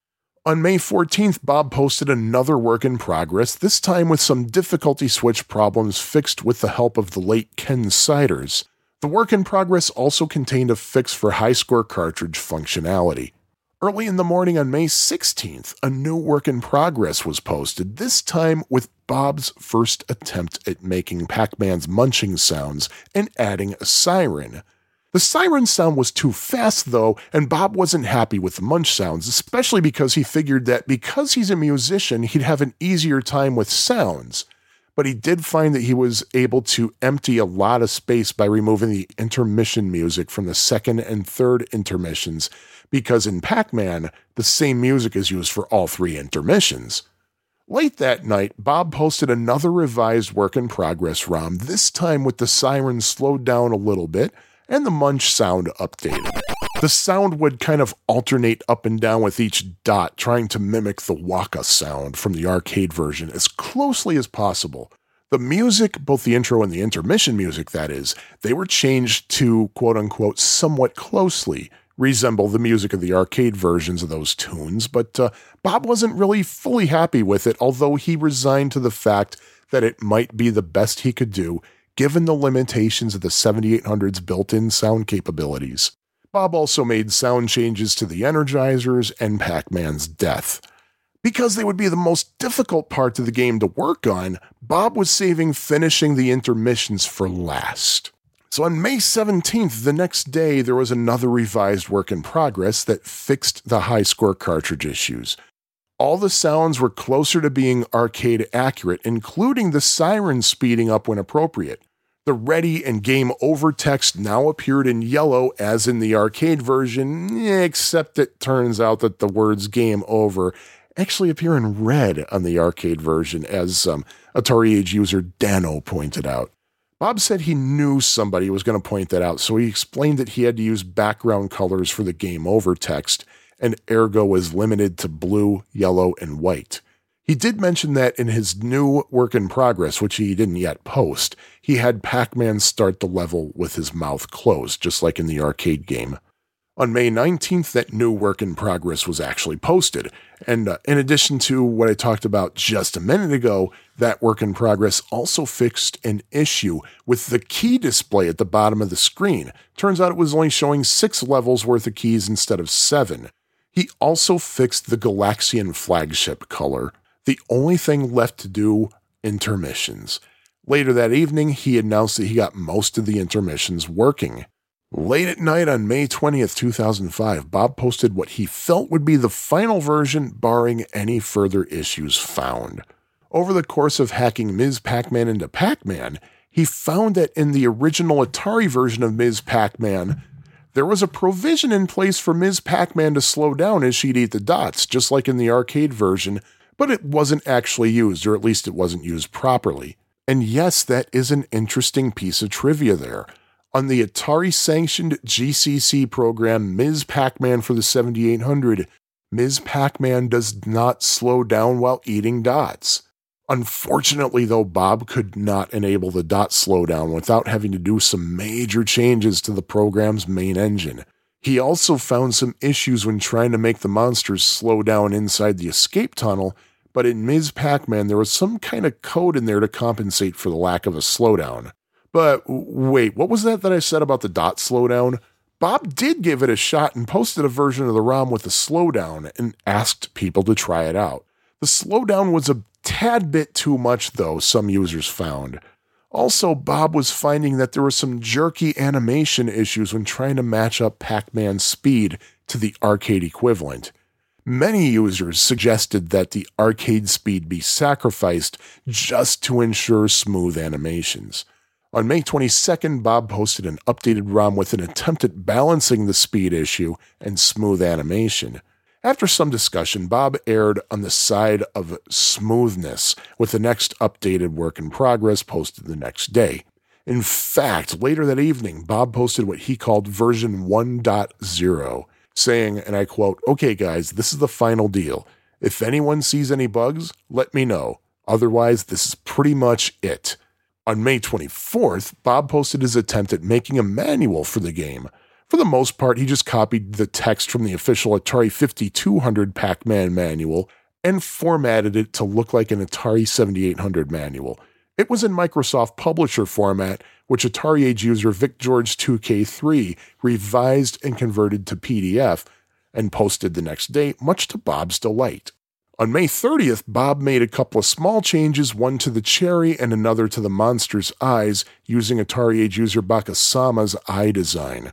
On May 14th, Bob posted another work in progress, this time with some difficulty switch problems fixed with the help of the late Ken Siders. The work in progress also contained a fix for high score cartridge functionality. Early in the morning on May 16th, a new work in progress was posted, this time with Bob's first attempt at making Pac Man's munching sounds and adding a siren. The siren sound was too fast, though, and Bob wasn't happy with the munch sounds, especially because he figured that because he's a musician, he'd have an easier time with sounds. But he did find that he was able to empty a lot of space by removing the intermission music from the second and third intermissions, because in Pac Man, the same music is used for all three intermissions. Late that night, Bob posted another revised work in progress ROM, this time with the siren slowed down a little bit and the munch sound updated. The sound would kind of alternate up and down with each dot, trying to mimic the waka sound from the arcade version as closely as possible. The music, both the intro and the intermission music, that is, they were changed to quote unquote somewhat closely resemble the music of the arcade versions of those tunes, but uh, Bob wasn't really fully happy with it, although he resigned to the fact that it might be the best he could do given the limitations of the 7800's built in sound capabilities. Bob also made sound changes to the Energizers and Pac Man's death. Because they would be the most difficult parts of the game to work on, Bob was saving finishing the intermissions for last. So on May 17th, the next day, there was another revised work in progress that fixed the high score cartridge issues. All the sounds were closer to being arcade accurate, including the siren speeding up when appropriate. The ready and game over text now appeared in yellow as in the arcade version, except it turns out that the words game over actually appear in red on the arcade version, as um, Atari Age user Dano pointed out. Bob said he knew somebody was going to point that out, so he explained that he had to use background colors for the game over text, and ergo was limited to blue, yellow, and white. He did mention that in his new work in progress, which he didn't yet post, he had Pac Man start the level with his mouth closed, just like in the arcade game. On May 19th, that new work in progress was actually posted. And uh, in addition to what I talked about just a minute ago, that work in progress also fixed an issue with the key display at the bottom of the screen. Turns out it was only showing six levels worth of keys instead of seven. He also fixed the Galaxian flagship color. The only thing left to do intermissions. Later that evening, he announced that he got most of the intermissions working. Late at night on May 20th, 2005, Bob posted what he felt would be the final version, barring any further issues found. Over the course of hacking Ms. Pac Man into Pac Man, he found that in the original Atari version of Ms. Pac Man, there was a provision in place for Ms. Pac Man to slow down as she'd eat the dots, just like in the arcade version, but it wasn't actually used, or at least it wasn't used properly. And yes, that is an interesting piece of trivia there. On the Atari sanctioned GCC program Ms. Pac Man for the 7800, Ms. Pac Man does not slow down while eating dots. Unfortunately, though, Bob could not enable the dot slowdown without having to do some major changes to the program's main engine. He also found some issues when trying to make the monsters slow down inside the escape tunnel, but in Ms. Pac Man, there was some kind of code in there to compensate for the lack of a slowdown. But wait, what was that that I said about the dot slowdown? Bob did give it a shot and posted a version of the ROM with a slowdown and asked people to try it out. The slowdown was a tad bit too much, though, some users found. Also, Bob was finding that there were some jerky animation issues when trying to match up Pac Man's speed to the arcade equivalent. Many users suggested that the arcade speed be sacrificed just to ensure smooth animations. On May 22nd, Bob posted an updated ROM with an attempt at balancing the speed issue and smooth animation. After some discussion, Bob erred on the side of smoothness, with the next updated work in progress posted the next day. In fact, later that evening, Bob posted what he called version 1.0, saying, and I quote, Okay, guys, this is the final deal. If anyone sees any bugs, let me know. Otherwise, this is pretty much it. On May 24th, Bob posted his attempt at making a manual for the game. For the most part, he just copied the text from the official Atari 5200 Pac Man manual and formatted it to look like an Atari 7800 manual. It was in Microsoft Publisher format, which Atari Age user Vic George 2K3 revised and converted to PDF and posted the next day, much to Bob's delight. On May 30th, Bob made a couple of small changes, one to the cherry and another to the monster's eyes, using Atari Age user Bakasama's eye design.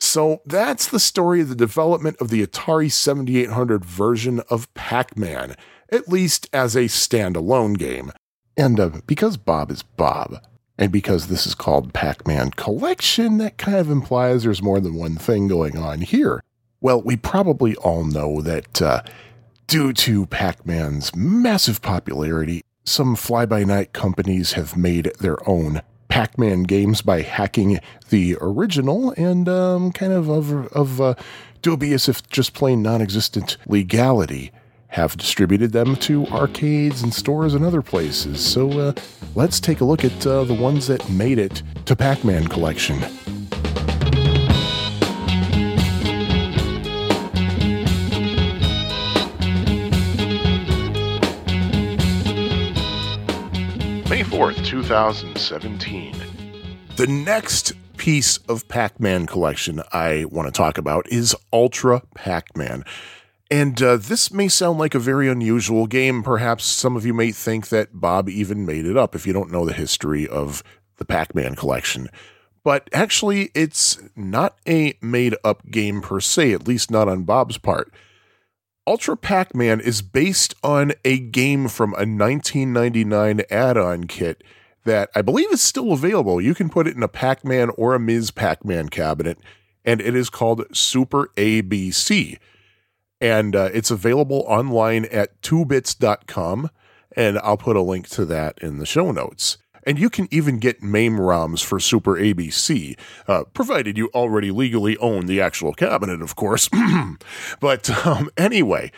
So that's the story of the development of the Atari 7800 version of Pac Man, at least as a standalone game. And uh, because Bob is Bob, and because this is called Pac Man Collection, that kind of implies there's more than one thing going on here. Well, we probably all know that uh, due to Pac Man's massive popularity, some fly by night companies have made their own Pac Man games by hacking the original and um, kind of of, of uh, dubious, if just plain non existent legality, have distributed them to arcades and stores and other places. So uh, let's take a look at uh, the ones that made it to Pac Man Collection. May 4th, 2017. The next piece of Pac Man collection I want to talk about is Ultra Pac Man. And uh, this may sound like a very unusual game. Perhaps some of you may think that Bob even made it up if you don't know the history of the Pac Man collection. But actually, it's not a made up game per se, at least not on Bob's part. Ultra Pac Man is based on a game from a 1999 add on kit that I believe is still available. You can put it in a Pac Man or a Ms. Pac Man cabinet, and it is called Super ABC. And uh, it's available online at 2bits.com, and I'll put a link to that in the show notes. And you can even get MAME ROMs for Super ABC, uh, provided you already legally own the actual cabinet, of course. but um, anyway,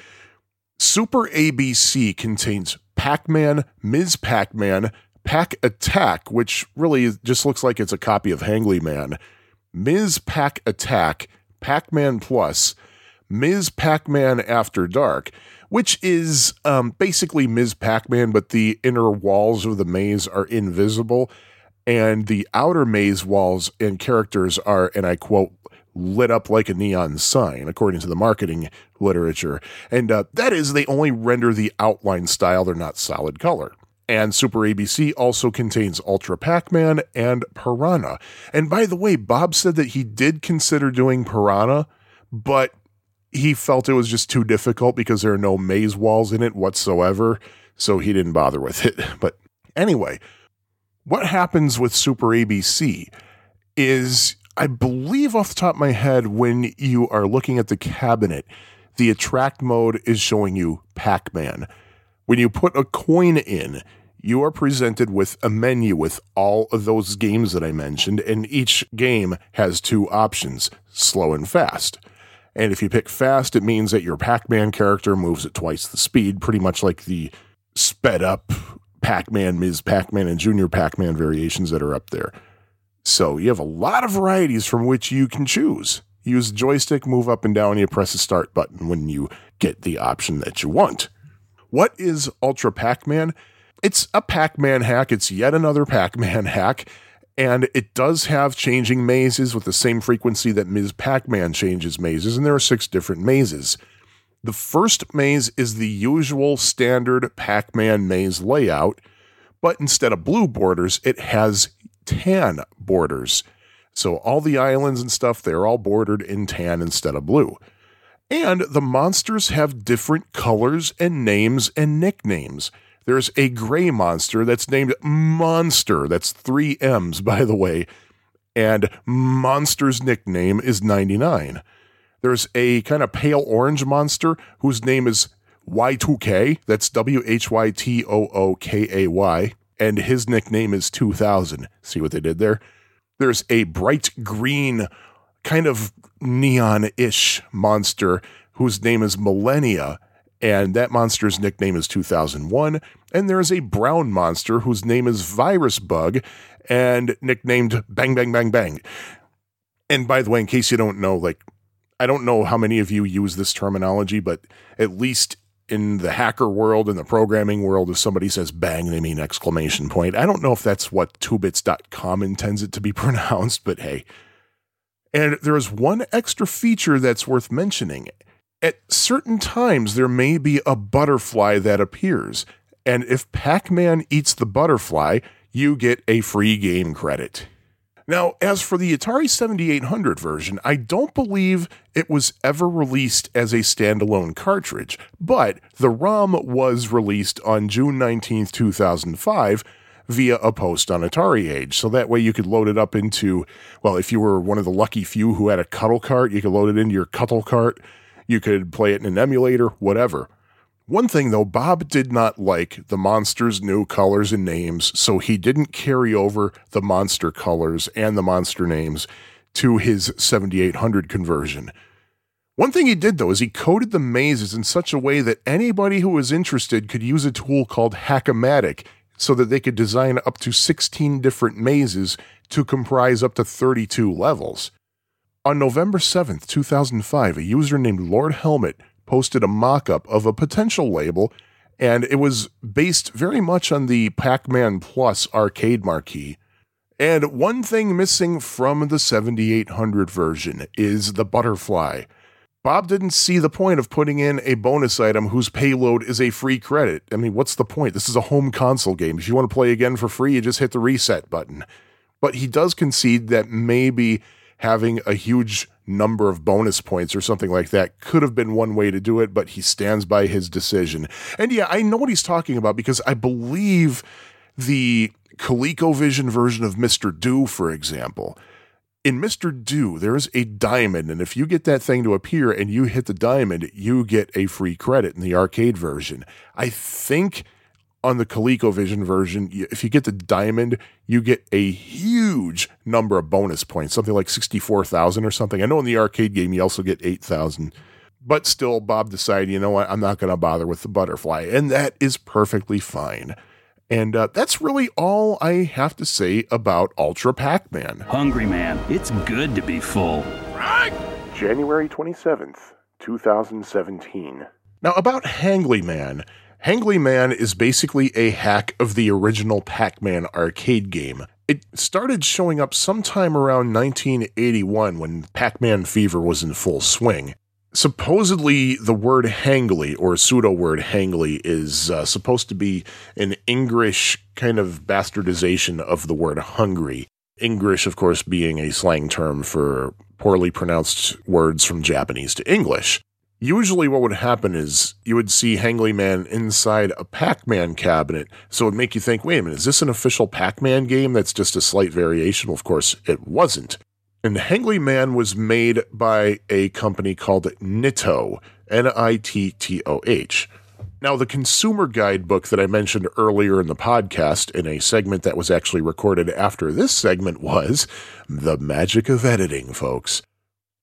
Super ABC contains Pac Man, Ms. Pac Man, Pac Attack, which really just looks like it's a copy of Hangly Man, Ms. Pac Attack, Pac Man Plus, Ms. Pac Man After Dark, which is um, basically Ms. Pac Man, but the inner walls of the maze are invisible, and the outer maze walls and characters are, and I quote, lit up like a neon sign, according to the marketing literature. And uh, that is, they only render the outline style, they're not solid color. And Super ABC also contains Ultra Pac Man and Piranha. And by the way, Bob said that he did consider doing Piranha, but he felt it was just too difficult because there are no maze walls in it whatsoever. So he didn't bother with it. But anyway, what happens with Super ABC is, I believe off the top of my head, when you are looking at the cabinet, the attract mode is showing you Pac Man. When you put a coin in, you are presented with a menu with all of those games that I mentioned, and each game has two options slow and fast. And if you pick fast, it means that your Pac Man character moves at twice the speed, pretty much like the sped up Pac Man, Ms. Pac Man, and Junior Pac Man variations that are up there. So you have a lot of varieties from which you can choose. Use the joystick, move up and down, you press the start button when you get the option that you want. What is Ultra Pac Man? It's a Pac Man hack. It's yet another Pac Man hack. And it does have changing mazes with the same frequency that Ms. Pac Man changes mazes, and there are six different mazes. The first maze is the usual standard Pac Man maze layout, but instead of blue borders, it has tan borders. So all the islands and stuff, they're all bordered in tan instead of blue. And the monsters have different colors and names and nicknames. There's a gray monster that's named Monster. That's three M's, by the way. And Monster's nickname is 99. There's a kind of pale orange monster whose name is Y2K. That's W H Y T O O K A Y. And his nickname is 2000. See what they did there? There's a bright green, kind of neon ish monster whose name is Millennia. And that monster's nickname is 2001. And there's a brown monster whose name is Virus Bug and nicknamed Bang Bang Bang Bang. And by the way, in case you don't know, like, I don't know how many of you use this terminology, but at least in the hacker world and the programming world, if somebody says bang, they mean exclamation point. I don't know if that's what 2bits.com intends it to be pronounced, but hey. And there is one extra feature that's worth mentioning. At certain times, there may be a butterfly that appears. And if Pac Man eats the butterfly, you get a free game credit. Now, as for the Atari 7800 version, I don't believe it was ever released as a standalone cartridge, but the ROM was released on June 19th, 2005 via a post on Atari Age. So that way you could load it up into, well, if you were one of the lucky few who had a cuttle cart, you could load it into your cuttle cart. You could play it in an emulator, whatever. One thing though, Bob did not like the monster's new colors and names, so he didn't carry over the monster colors and the monster names to his 7800 conversion. One thing he did though is he coded the mazes in such a way that anybody who was interested could use a tool called Hackomatic so that they could design up to 16 different mazes to comprise up to 32 levels. On November 7th, 2005, a user named Lord Helmet posted a mock up of a potential label, and it was based very much on the Pac Man Plus arcade marquee. And one thing missing from the 7800 version is the butterfly. Bob didn't see the point of putting in a bonus item whose payload is a free credit. I mean, what's the point? This is a home console game. If you want to play again for free, you just hit the reset button. But he does concede that maybe having a huge number of bonus points or something like that could have been one way to do it, but he stands by his decision. And yeah, I know what he's talking about because I believe the ColecoVision version of Mr. Do, for example, in Mr. Do, there is a diamond, and if you get that thing to appear and you hit the diamond, you get a free credit in the arcade version. I think on the ColecoVision version, if you get the diamond, you get a huge number of bonus points, something like 64,000 or something. I know in the arcade game, you also get 8,000. But still, Bob decided, you know what, I'm not going to bother with the butterfly. And that is perfectly fine. And uh, that's really all I have to say about Ultra Pac Man. Hungry man, it's good to be full. January 27th, 2017. Now, about Hangly Man. Hangly Man is basically a hack of the original Pac Man arcade game. It started showing up sometime around 1981 when Pac Man fever was in full swing. Supposedly, the word hangly or pseudo word hangly is uh, supposed to be an Engrish kind of bastardization of the word hungry. Engrish, of course, being a slang term for poorly pronounced words from Japanese to English. Usually, what would happen is you would see Hangly Man inside a Pac Man cabinet. So it would make you think, wait a minute, is this an official Pac Man game that's just a slight variation? Well, of course, it wasn't. And Hangly Man was made by a company called Nittoh, N I T T O H. Now, the consumer guidebook that I mentioned earlier in the podcast, in a segment that was actually recorded after this segment, was The Magic of Editing, folks.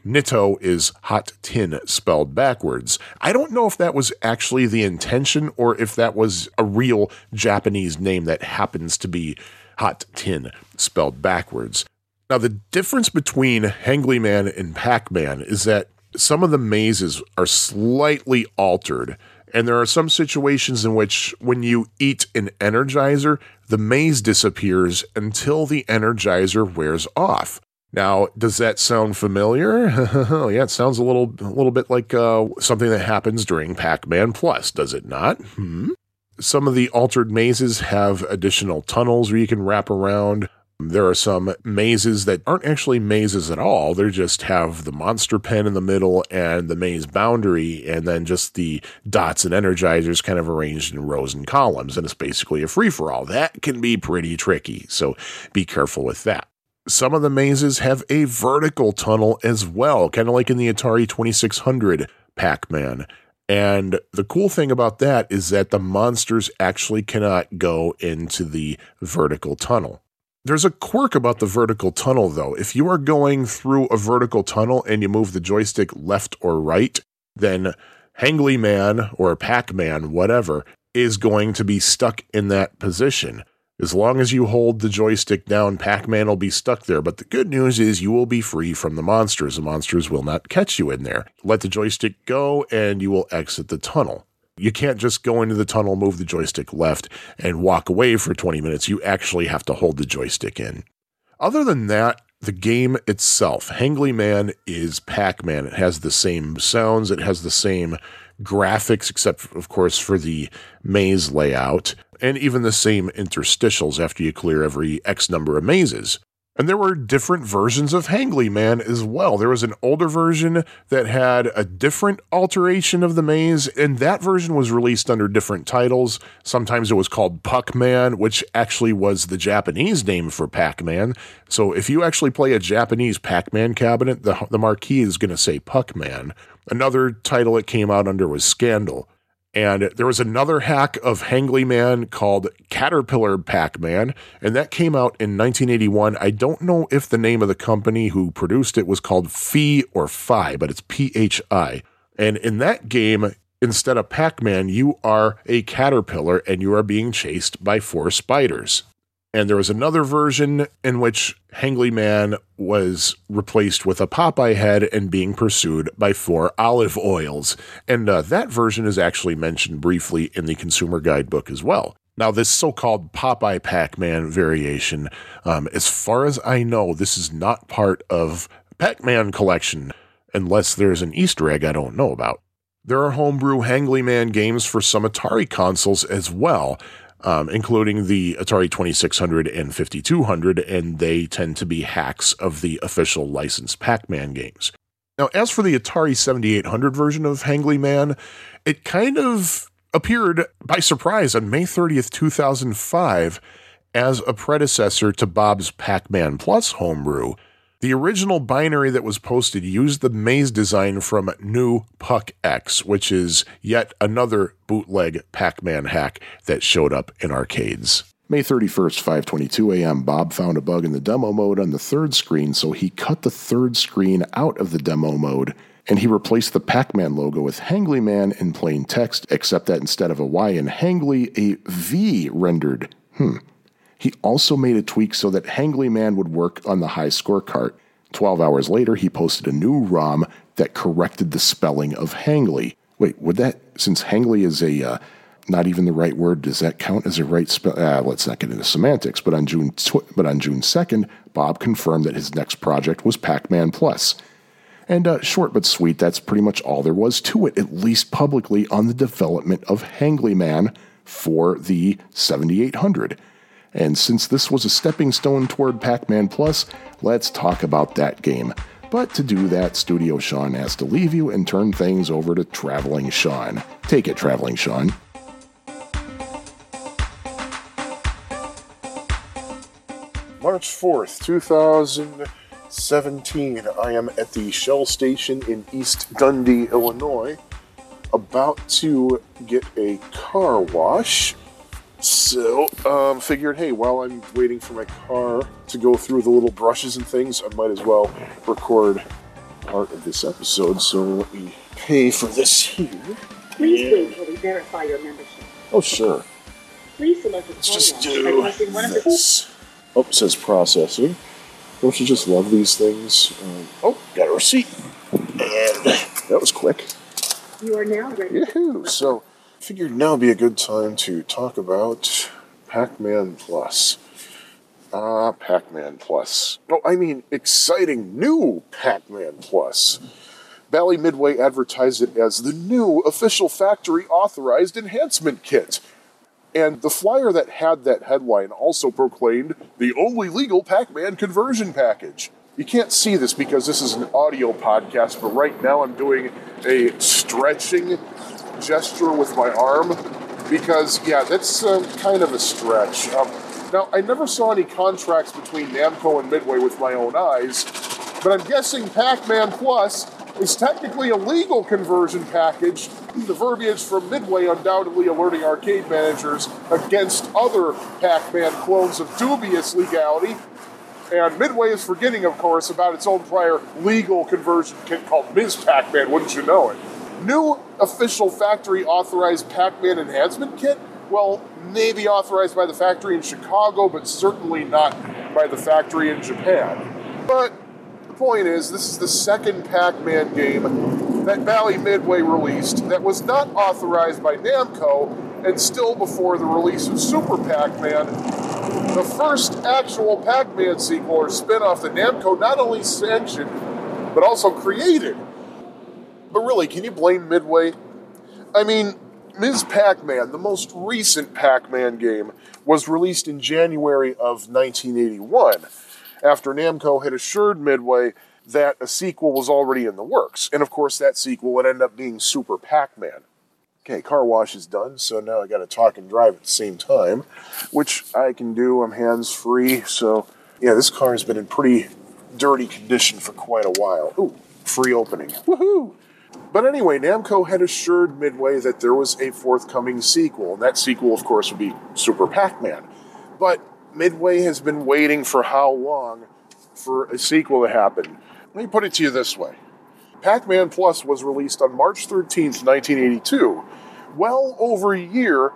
Nittoh is hot tin spelled backwards. I don't know if that was actually the intention or if that was a real Japanese name that happens to be hot tin spelled backwards. Now, the difference between Hangly Man and Pac Man is that some of the mazes are slightly altered. And there are some situations in which, when you eat an energizer, the maze disappears until the energizer wears off. Now, does that sound familiar? yeah, it sounds a little, a little bit like uh, something that happens during Pac-Man Plus, does it not? Hmm. Some of the altered mazes have additional tunnels where you can wrap around. There are some mazes that aren't actually mazes at all. They just have the monster pen in the middle and the maze boundary, and then just the dots and energizers kind of arranged in rows and columns. And it's basically a free for all. That can be pretty tricky. So be careful with that. Some of the mazes have a vertical tunnel as well, kind of like in the Atari 2600 Pac Man. And the cool thing about that is that the monsters actually cannot go into the vertical tunnel. There's a quirk about the vertical tunnel, though. If you are going through a vertical tunnel and you move the joystick left or right, then Hangly Man or Pac Man, whatever, is going to be stuck in that position. As long as you hold the joystick down, Pac Man will be stuck there. But the good news is you will be free from the monsters. The monsters will not catch you in there. Let the joystick go and you will exit the tunnel. You can't just go into the tunnel, move the joystick left, and walk away for 20 minutes. You actually have to hold the joystick in. Other than that, the game itself, Hangly Man is Pac Man. It has the same sounds, it has the same graphics, except, of course, for the maze layout, and even the same interstitials after you clear every X number of mazes. And there were different versions of Hangly Man as well. There was an older version that had a different alteration of the maze, and that version was released under different titles. Sometimes it was called Puck Man, which actually was the Japanese name for Pac Man. So if you actually play a Japanese Pac Man cabinet, the, the marquee is going to say Puck Man. Another title it came out under was Scandal. And there was another hack of Hangly Man called Caterpillar Pac Man, and that came out in 1981. I don't know if the name of the company who produced it was called Phi or Phi, but it's P H I. And in that game, instead of Pac Man, you are a caterpillar and you are being chased by four spiders. And there was another version in which Hangly Man was replaced with a Popeye head and being pursued by four olive oils. And uh, that version is actually mentioned briefly in the consumer guidebook as well. Now, this so called Popeye Pac Man variation, um, as far as I know, this is not part of Pac Man collection unless there's an Easter egg I don't know about. There are homebrew Hangly Man games for some Atari consoles as well, um, including the Atari 2600 and 5200, and they tend to be hacks of the official licensed Pac Man games. Now, as for the Atari 7800 version of Hangly Man, it kind of appeared by surprise on May 30th, 2005, as a predecessor to Bob's Pac Man Plus homebrew. The original binary that was posted used the maze design from New Puck X, which is yet another bootleg Pac Man hack that showed up in arcades. May 31st, 5:22 a.m. Bob found a bug in the demo mode on the third screen, so he cut the third screen out of the demo mode and he replaced the Pac-Man logo with Hangly Man in plain text, except that instead of a Y in Hangly, a V rendered. Hmm. He also made a tweak so that Hangly Man would work on the high score cart. 12 hours later, he posted a new ROM that corrected the spelling of Hangly. Wait, would that, since Hangly is a uh, not even the right word, does that count as a right spell? Uh, let's not get into semantics. But on June, tw- but on June 2nd, Bob confirmed that his next project was Pac-Man Plus. And uh, short but sweet, that's pretty much all there was to it, at least publicly, on the development of Hangly Man for the 7800. And since this was a stepping stone toward Pac Man Plus, let's talk about that game. But to do that, Studio Sean has to leave you and turn things over to Traveling Sean. Take it, Traveling Sean. March 4th, 2017. I am at the Shell Station in East Dundee, Illinois, about to get a car wash. So, um, figured, hey, while I'm waiting for my car to go through the little brushes and things, I might as well record part of this episode, so let me pay for this here. Please wait while we verify your membership. Oh, sure. Please select a Let's just do of the this. Oh, it says processing. Don't you just love these things? Um, oh, got a receipt. And that was quick. You are now ready. Yahoo! So, figured now would be a good time to talk about Pac Man Plus. Ah, Pac Man Plus. Oh, I mean, exciting new Pac Man Plus. Bally Midway advertised it as the new official factory authorized enhancement kit. And the flyer that had that headline also proclaimed the only legal Pac Man conversion package. You can't see this because this is an audio podcast, but right now I'm doing a stretching gesture with my arm because, yeah, that's um, kind of a stretch. Um, now, I never saw any contracts between Namco and Midway with my own eyes, but I'm guessing Pac Man Plus is technically a legal conversion package. The verbiage from Midway undoubtedly alerting arcade managers against other Pac Man clones of dubious legality. And Midway is forgetting, of course, about its own prior legal conversion kit called Ms. Pac Man, wouldn't you know it? New official factory authorized Pac Man enhancement kit? Well, maybe authorized by the factory in Chicago, but certainly not by the factory in Japan. But the point is, this is the second Pac Man game that Bally Midway released that was not authorized by Namco and still before the release of Super Pac Man. The first actual Pac Man sequel or spin off that Namco not only sanctioned, but also created. But really, can you blame Midway? I mean, Ms. Pac Man, the most recent Pac Man game, was released in January of 1981 after Namco had assured Midway that a sequel was already in the works. And of course, that sequel would end up being Super Pac Man. Okay, car wash is done, so now I gotta talk and drive at the same time, which I can do. I'm hands free, so yeah, this car has been in pretty dirty condition for quite a while. Ooh, free opening. Woohoo! But anyway, Namco had assured Midway that there was a forthcoming sequel, and that sequel, of course, would be Super Pac Man. But Midway has been waiting for how long for a sequel to happen? Let me put it to you this way Pac Man Plus was released on March 13th, 1982, well over a year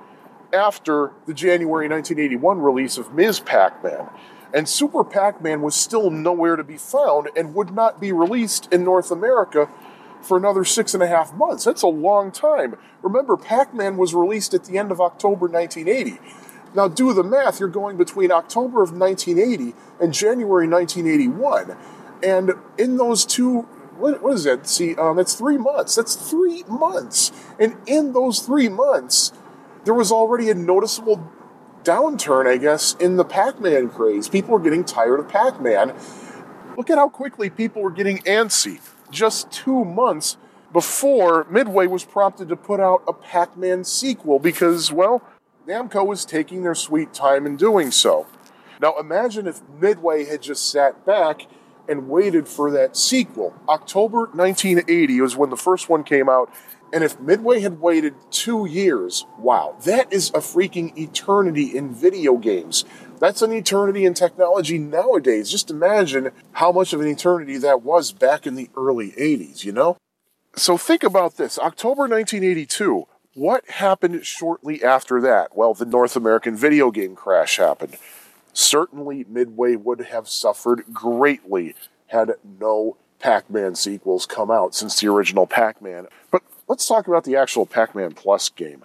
after the January 1981 release of Ms. Pac Man. And Super Pac Man was still nowhere to be found and would not be released in North America for another six and a half months. That's a long time. Remember, Pac Man was released at the end of October 1980. Now, do the math, you're going between October of 1980 and January 1981. And in those two, what, what is that? See, um, that's three months. That's three months. And in those three months, there was already a noticeable downturn, I guess, in the Pac Man craze. People were getting tired of Pac Man. Look at how quickly people were getting antsy just two months before Midway was prompted to put out a Pac Man sequel because, well, Namco was taking their sweet time in doing so. Now imagine if Midway had just sat back and waited for that sequel. October 1980 was when the first one came out, and if Midway had waited two years, wow, that is a freaking eternity in video games. That's an eternity in technology nowadays. Just imagine how much of an eternity that was back in the early 80s, you know? So think about this October 1982. What happened shortly after that? Well, the North American video game crash happened. Certainly, Midway would have suffered greatly had no Pac Man sequels come out since the original Pac Man. But let's talk about the actual Pac Man Plus game.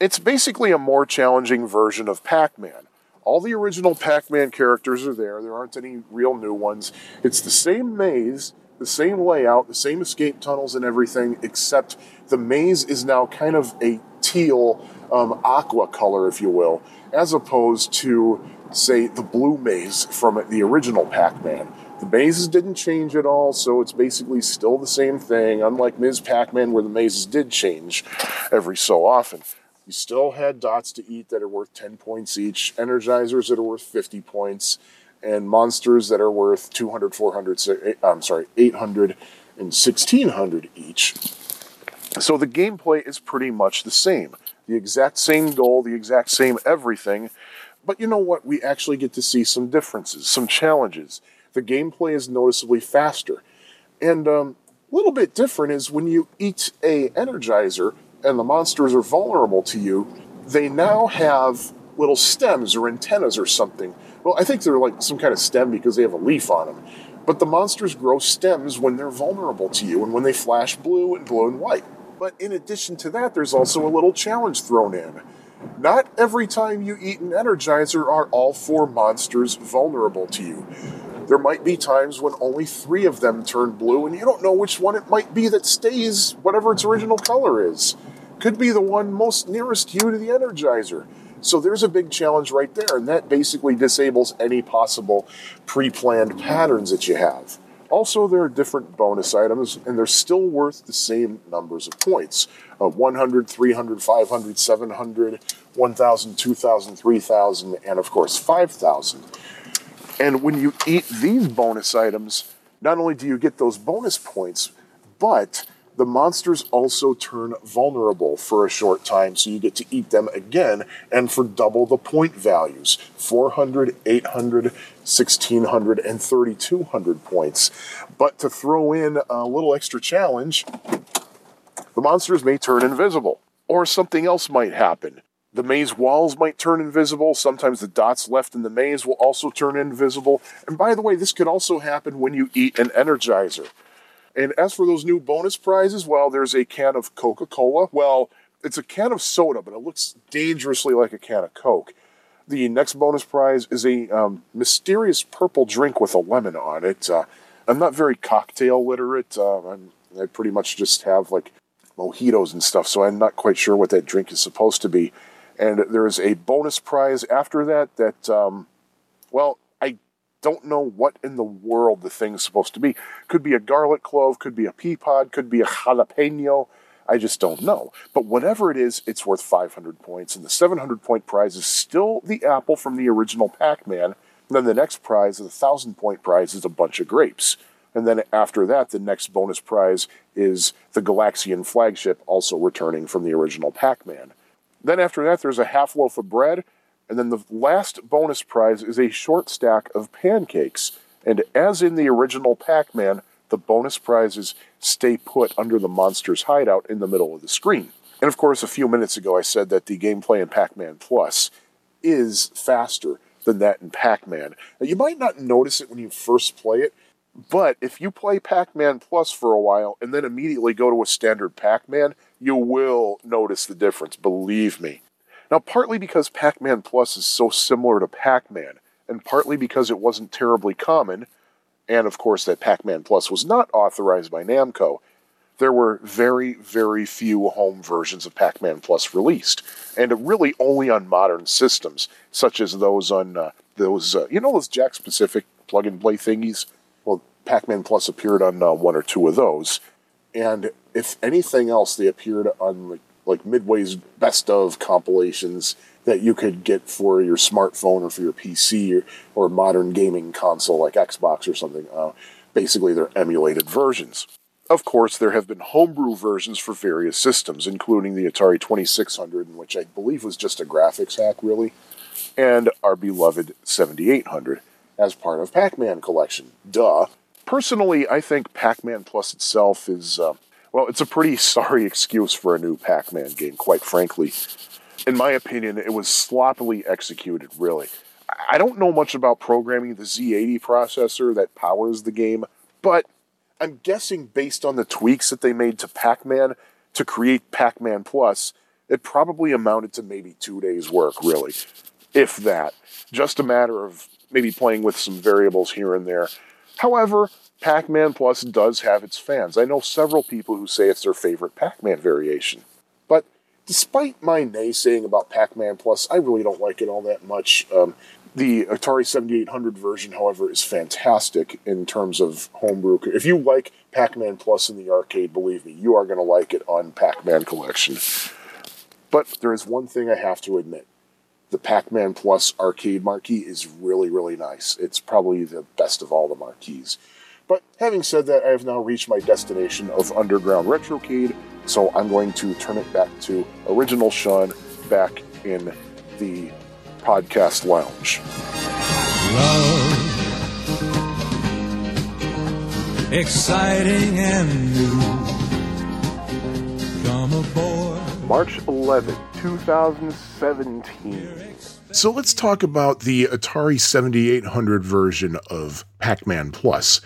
It's basically a more challenging version of Pac Man. All the original Pac Man characters are there, there aren't any real new ones. It's the same maze, the same layout, the same escape tunnels and everything, except the maze is now kind of a teal um, aqua color, if you will, as opposed to, say, the blue maze from the original Pac Man. The mazes didn't change at all, so it's basically still the same thing, unlike Ms. Pac Man, where the mazes did change every so often. You still had dots to eat that are worth 10 points each, energizers that are worth 50 points, and monsters that are worth 200, 400, eh, I'm sorry, 800 and 1600 each. So the gameplay is pretty much the same. The exact same goal, the exact same everything. But you know what? We actually get to see some differences, some challenges. The gameplay is noticeably faster. And um, a little bit different is when you eat a Energizer and the monsters are vulnerable to you, they now have little stems or antennas or something. Well, I think they're like some kind of stem because they have a leaf on them. But the monsters grow stems when they're vulnerable to you and when they flash blue and blue and white. But in addition to that, there's also a little challenge thrown in. Not every time you eat an Energizer are all four monsters vulnerable to you. There might be times when only three of them turn blue, and you don't know which one it might be that stays whatever its original color is. Could be the one most nearest you to the Energizer. So there's a big challenge right there, and that basically disables any possible pre planned patterns that you have. Also, there are different bonus items, and they're still worth the same numbers of points uh, 100, 300, 500, 700, 1,000, 2,000, 3,000, and of course 5,000. And when you eat these bonus items, not only do you get those bonus points, but the monsters also turn vulnerable for a short time, so you get to eat them again and for double the point values 400, 800, 1600, and 3200 points. But to throw in a little extra challenge, the monsters may turn invisible, or something else might happen. The maze walls might turn invisible. Sometimes the dots left in the maze will also turn invisible. And by the way, this could also happen when you eat an Energizer. And as for those new bonus prizes, well, there's a can of Coca Cola. Well, it's a can of soda, but it looks dangerously like a can of Coke. The next bonus prize is a um, mysterious purple drink with a lemon on it. Uh, I'm not very cocktail literate. Uh, I pretty much just have like mojitos and stuff, so I'm not quite sure what that drink is supposed to be. And there's a bonus prize after that that, um, well, I don't know what in the world the thing's supposed to be. Could be a garlic clove, could be a pea pod, could be a jalapeno. I just don't know. But whatever it is, it's worth 500 points. And the 700 point prize is still the apple from the original Pac Man. And then the next prize, the 1,000 point prize, is a bunch of grapes. And then after that, the next bonus prize is the Galaxian flagship, also returning from the original Pac Man. Then after that, there's a half loaf of bread. And then the last bonus prize is a short stack of pancakes. And as in the original Pac Man, the bonus prizes stay put under the monster's hideout in the middle of the screen. And of course, a few minutes ago, I said that the gameplay in Pac Man Plus is faster than that in Pac Man. Now, you might not notice it when you first play it, but if you play Pac Man Plus for a while and then immediately go to a standard Pac Man, you will notice the difference, believe me. Now, partly because Pac Man Plus is so similar to Pac Man, and partly because it wasn't terribly common, and of course that Pac Man Plus was not authorized by Namco, there were very, very few home versions of Pac Man Plus released, and really only on modern systems, such as those on uh, those, uh, you know, those Jakks Pacific plug and play thingies? Well, Pac Man Plus appeared on uh, one or two of those, and if anything else, they appeared on like, like Midway's best of compilations that you could get for your smartphone or for your PC or, or modern gaming console like Xbox or something. Uh, basically, they're emulated versions. Of course, there have been homebrew versions for various systems, including the Atari 2600, which I believe was just a graphics hack, really, and our beloved 7800 as part of Pac Man Collection. Duh. Personally, I think Pac Man Plus itself is, uh, well, it's a pretty sorry excuse for a new Pac Man game, quite frankly. In my opinion, it was sloppily executed, really. I don't know much about programming the Z80 processor that powers the game, but I'm guessing based on the tweaks that they made to Pac Man to create Pac Man Plus, it probably amounted to maybe two days' work, really. If that. Just a matter of maybe playing with some variables here and there. However, Pac Man Plus does have its fans. I know several people who say it's their favorite Pac Man variation. But despite my naysaying about Pac Man Plus, I really don't like it all that much. Um, the Atari 7800 version, however, is fantastic in terms of homebrew. If you like Pac Man Plus in the arcade, believe me, you are going to like it on Pac Man Collection. But there is one thing I have to admit the Pac Man Plus arcade marquee is really, really nice. It's probably the best of all the marquees. But having said that, I have now reached my destination of Underground Retrocade, so I'm going to turn it back to Original Sean back in the podcast lounge. exciting and new. Come aboard. March 11, 2017. So let's talk about the Atari 7800 version of Pac Man Plus.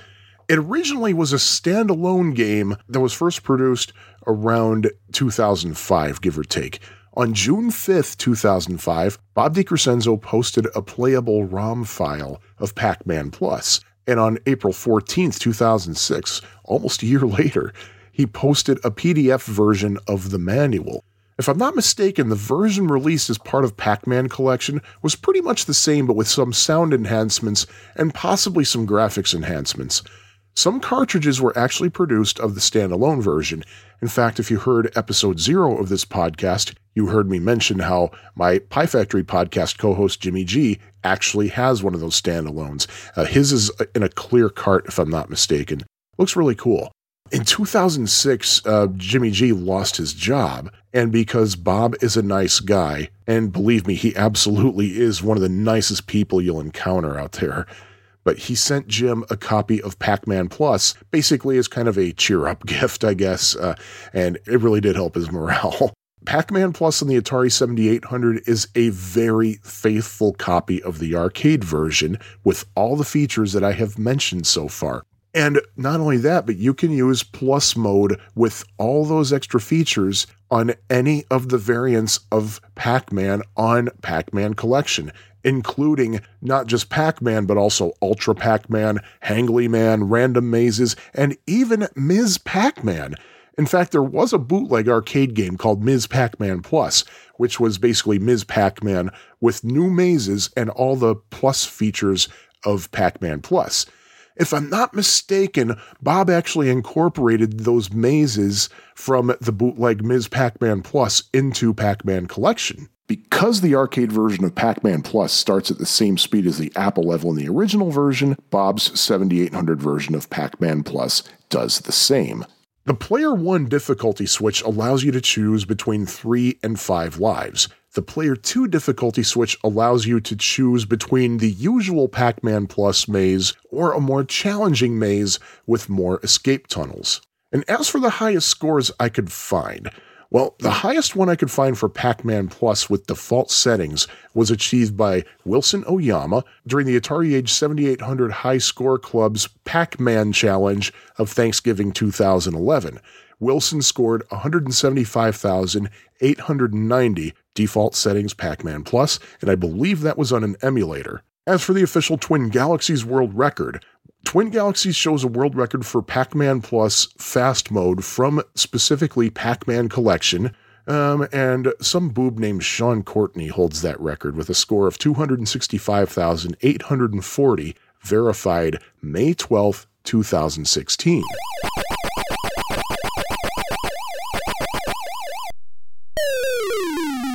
It originally was a standalone game that was first produced around 2005, give or take. On June 5th, 2005, Bob DiCrescenzo posted a playable ROM file of Pac Man Plus. And on April 14th, 2006, almost a year later, he posted a PDF version of the manual. If I'm not mistaken, the version released as part of Pac Man Collection was pretty much the same, but with some sound enhancements and possibly some graphics enhancements. Some cartridges were actually produced of the standalone version. In fact, if you heard episode zero of this podcast, you heard me mention how my Pie Factory podcast co host Jimmy G actually has one of those standalones. Uh, his is in a clear cart, if I'm not mistaken. Looks really cool. In 2006, uh, Jimmy G lost his job, and because Bob is a nice guy, and believe me, he absolutely is one of the nicest people you'll encounter out there, but he sent Jim a copy of Pac Man Plus, basically as kind of a cheer up gift, I guess, uh, and it really did help his morale. Pac Man Plus on the Atari 7800 is a very faithful copy of the arcade version with all the features that I have mentioned so far. And not only that, but you can use Plus mode with all those extra features on any of the variants of Pac Man on Pac Man Collection, including not just Pac Man, but also Ultra Pac Man, Hangly Man, Random Mazes, and even Ms. Pac Man. In fact, there was a bootleg arcade game called Ms. Pac Man Plus, which was basically Ms. Pac Man with new mazes and all the plus features of Pac Man Plus. If I'm not mistaken, Bob actually incorporated those mazes from the bootleg Ms. Pac Man Plus into Pac Man Collection. Because the arcade version of Pac Man Plus starts at the same speed as the Apple level in the original version, Bob's 7800 version of Pac Man Plus does the same. The Player 1 difficulty switch allows you to choose between 3 and 5 lives. The Player 2 difficulty switch allows you to choose between the usual Pac Man Plus maze or a more challenging maze with more escape tunnels. And as for the highest scores I could find, well, the highest one I could find for Pac Man Plus with default settings was achieved by Wilson Oyama during the Atari Age 7800 High Score Club's Pac Man Challenge of Thanksgiving 2011. Wilson scored 175,890 default settings Pac Man Plus, and I believe that was on an emulator. As for the official Twin Galaxies world record, Twin Galaxies shows a world record for Pac Man Plus Fast Mode from specifically Pac Man Collection. Um, and some boob named Sean Courtney holds that record with a score of 265,840, verified May 12th, 2016.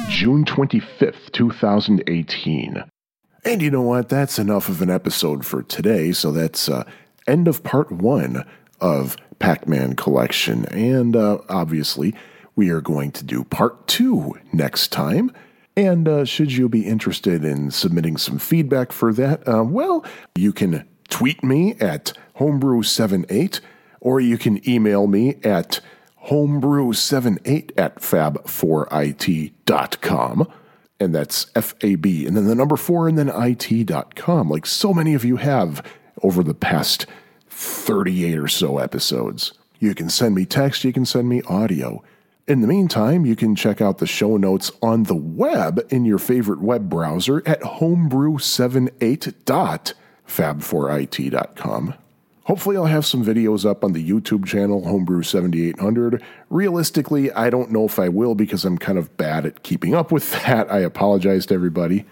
June 25th, 2018. And you know what? That's enough of an episode for today. So that's uh, end of part one of Pac Man Collection. And uh, obviously, we are going to do part two next time. And uh, should you be interested in submitting some feedback for that, uh, well, you can tweet me at homebrew78 or you can email me at homebrew78 at fab4it.com. And that's F A B, and then the number four, and then IT.com, like so many of you have over the past 38 or so episodes. You can send me text, you can send me audio. In the meantime, you can check out the show notes on the web in your favorite web browser at homebrew78.fab4it.com. Hopefully, I'll have some videos up on the YouTube channel, Homebrew 7800. Realistically, I don't know if I will because I'm kind of bad at keeping up with that. I apologize to everybody.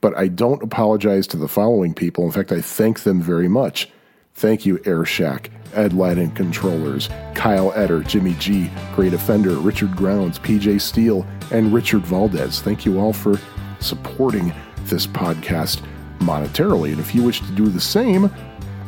But I don't apologize to the following people. In fact, I thank them very much. Thank you, Air Shack, Ed Lighting Controllers, Kyle Etter, Jimmy G, Great Offender, Richard Grounds, PJ Steele, and Richard Valdez. Thank you all for supporting this podcast monetarily. And if you wish to do the same,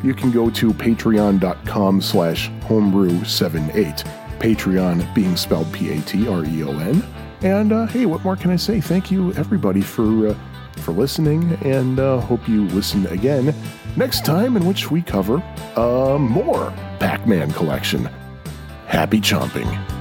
you can go to patreon.com slash homebrew78. Patreon being spelled P-A-T-R-E-O-N. And uh, hey, what more can I say? Thank you everybody for uh, for listening, and uh, hope you listen again next time, in which we cover uh, more Pac Man collection. Happy chomping.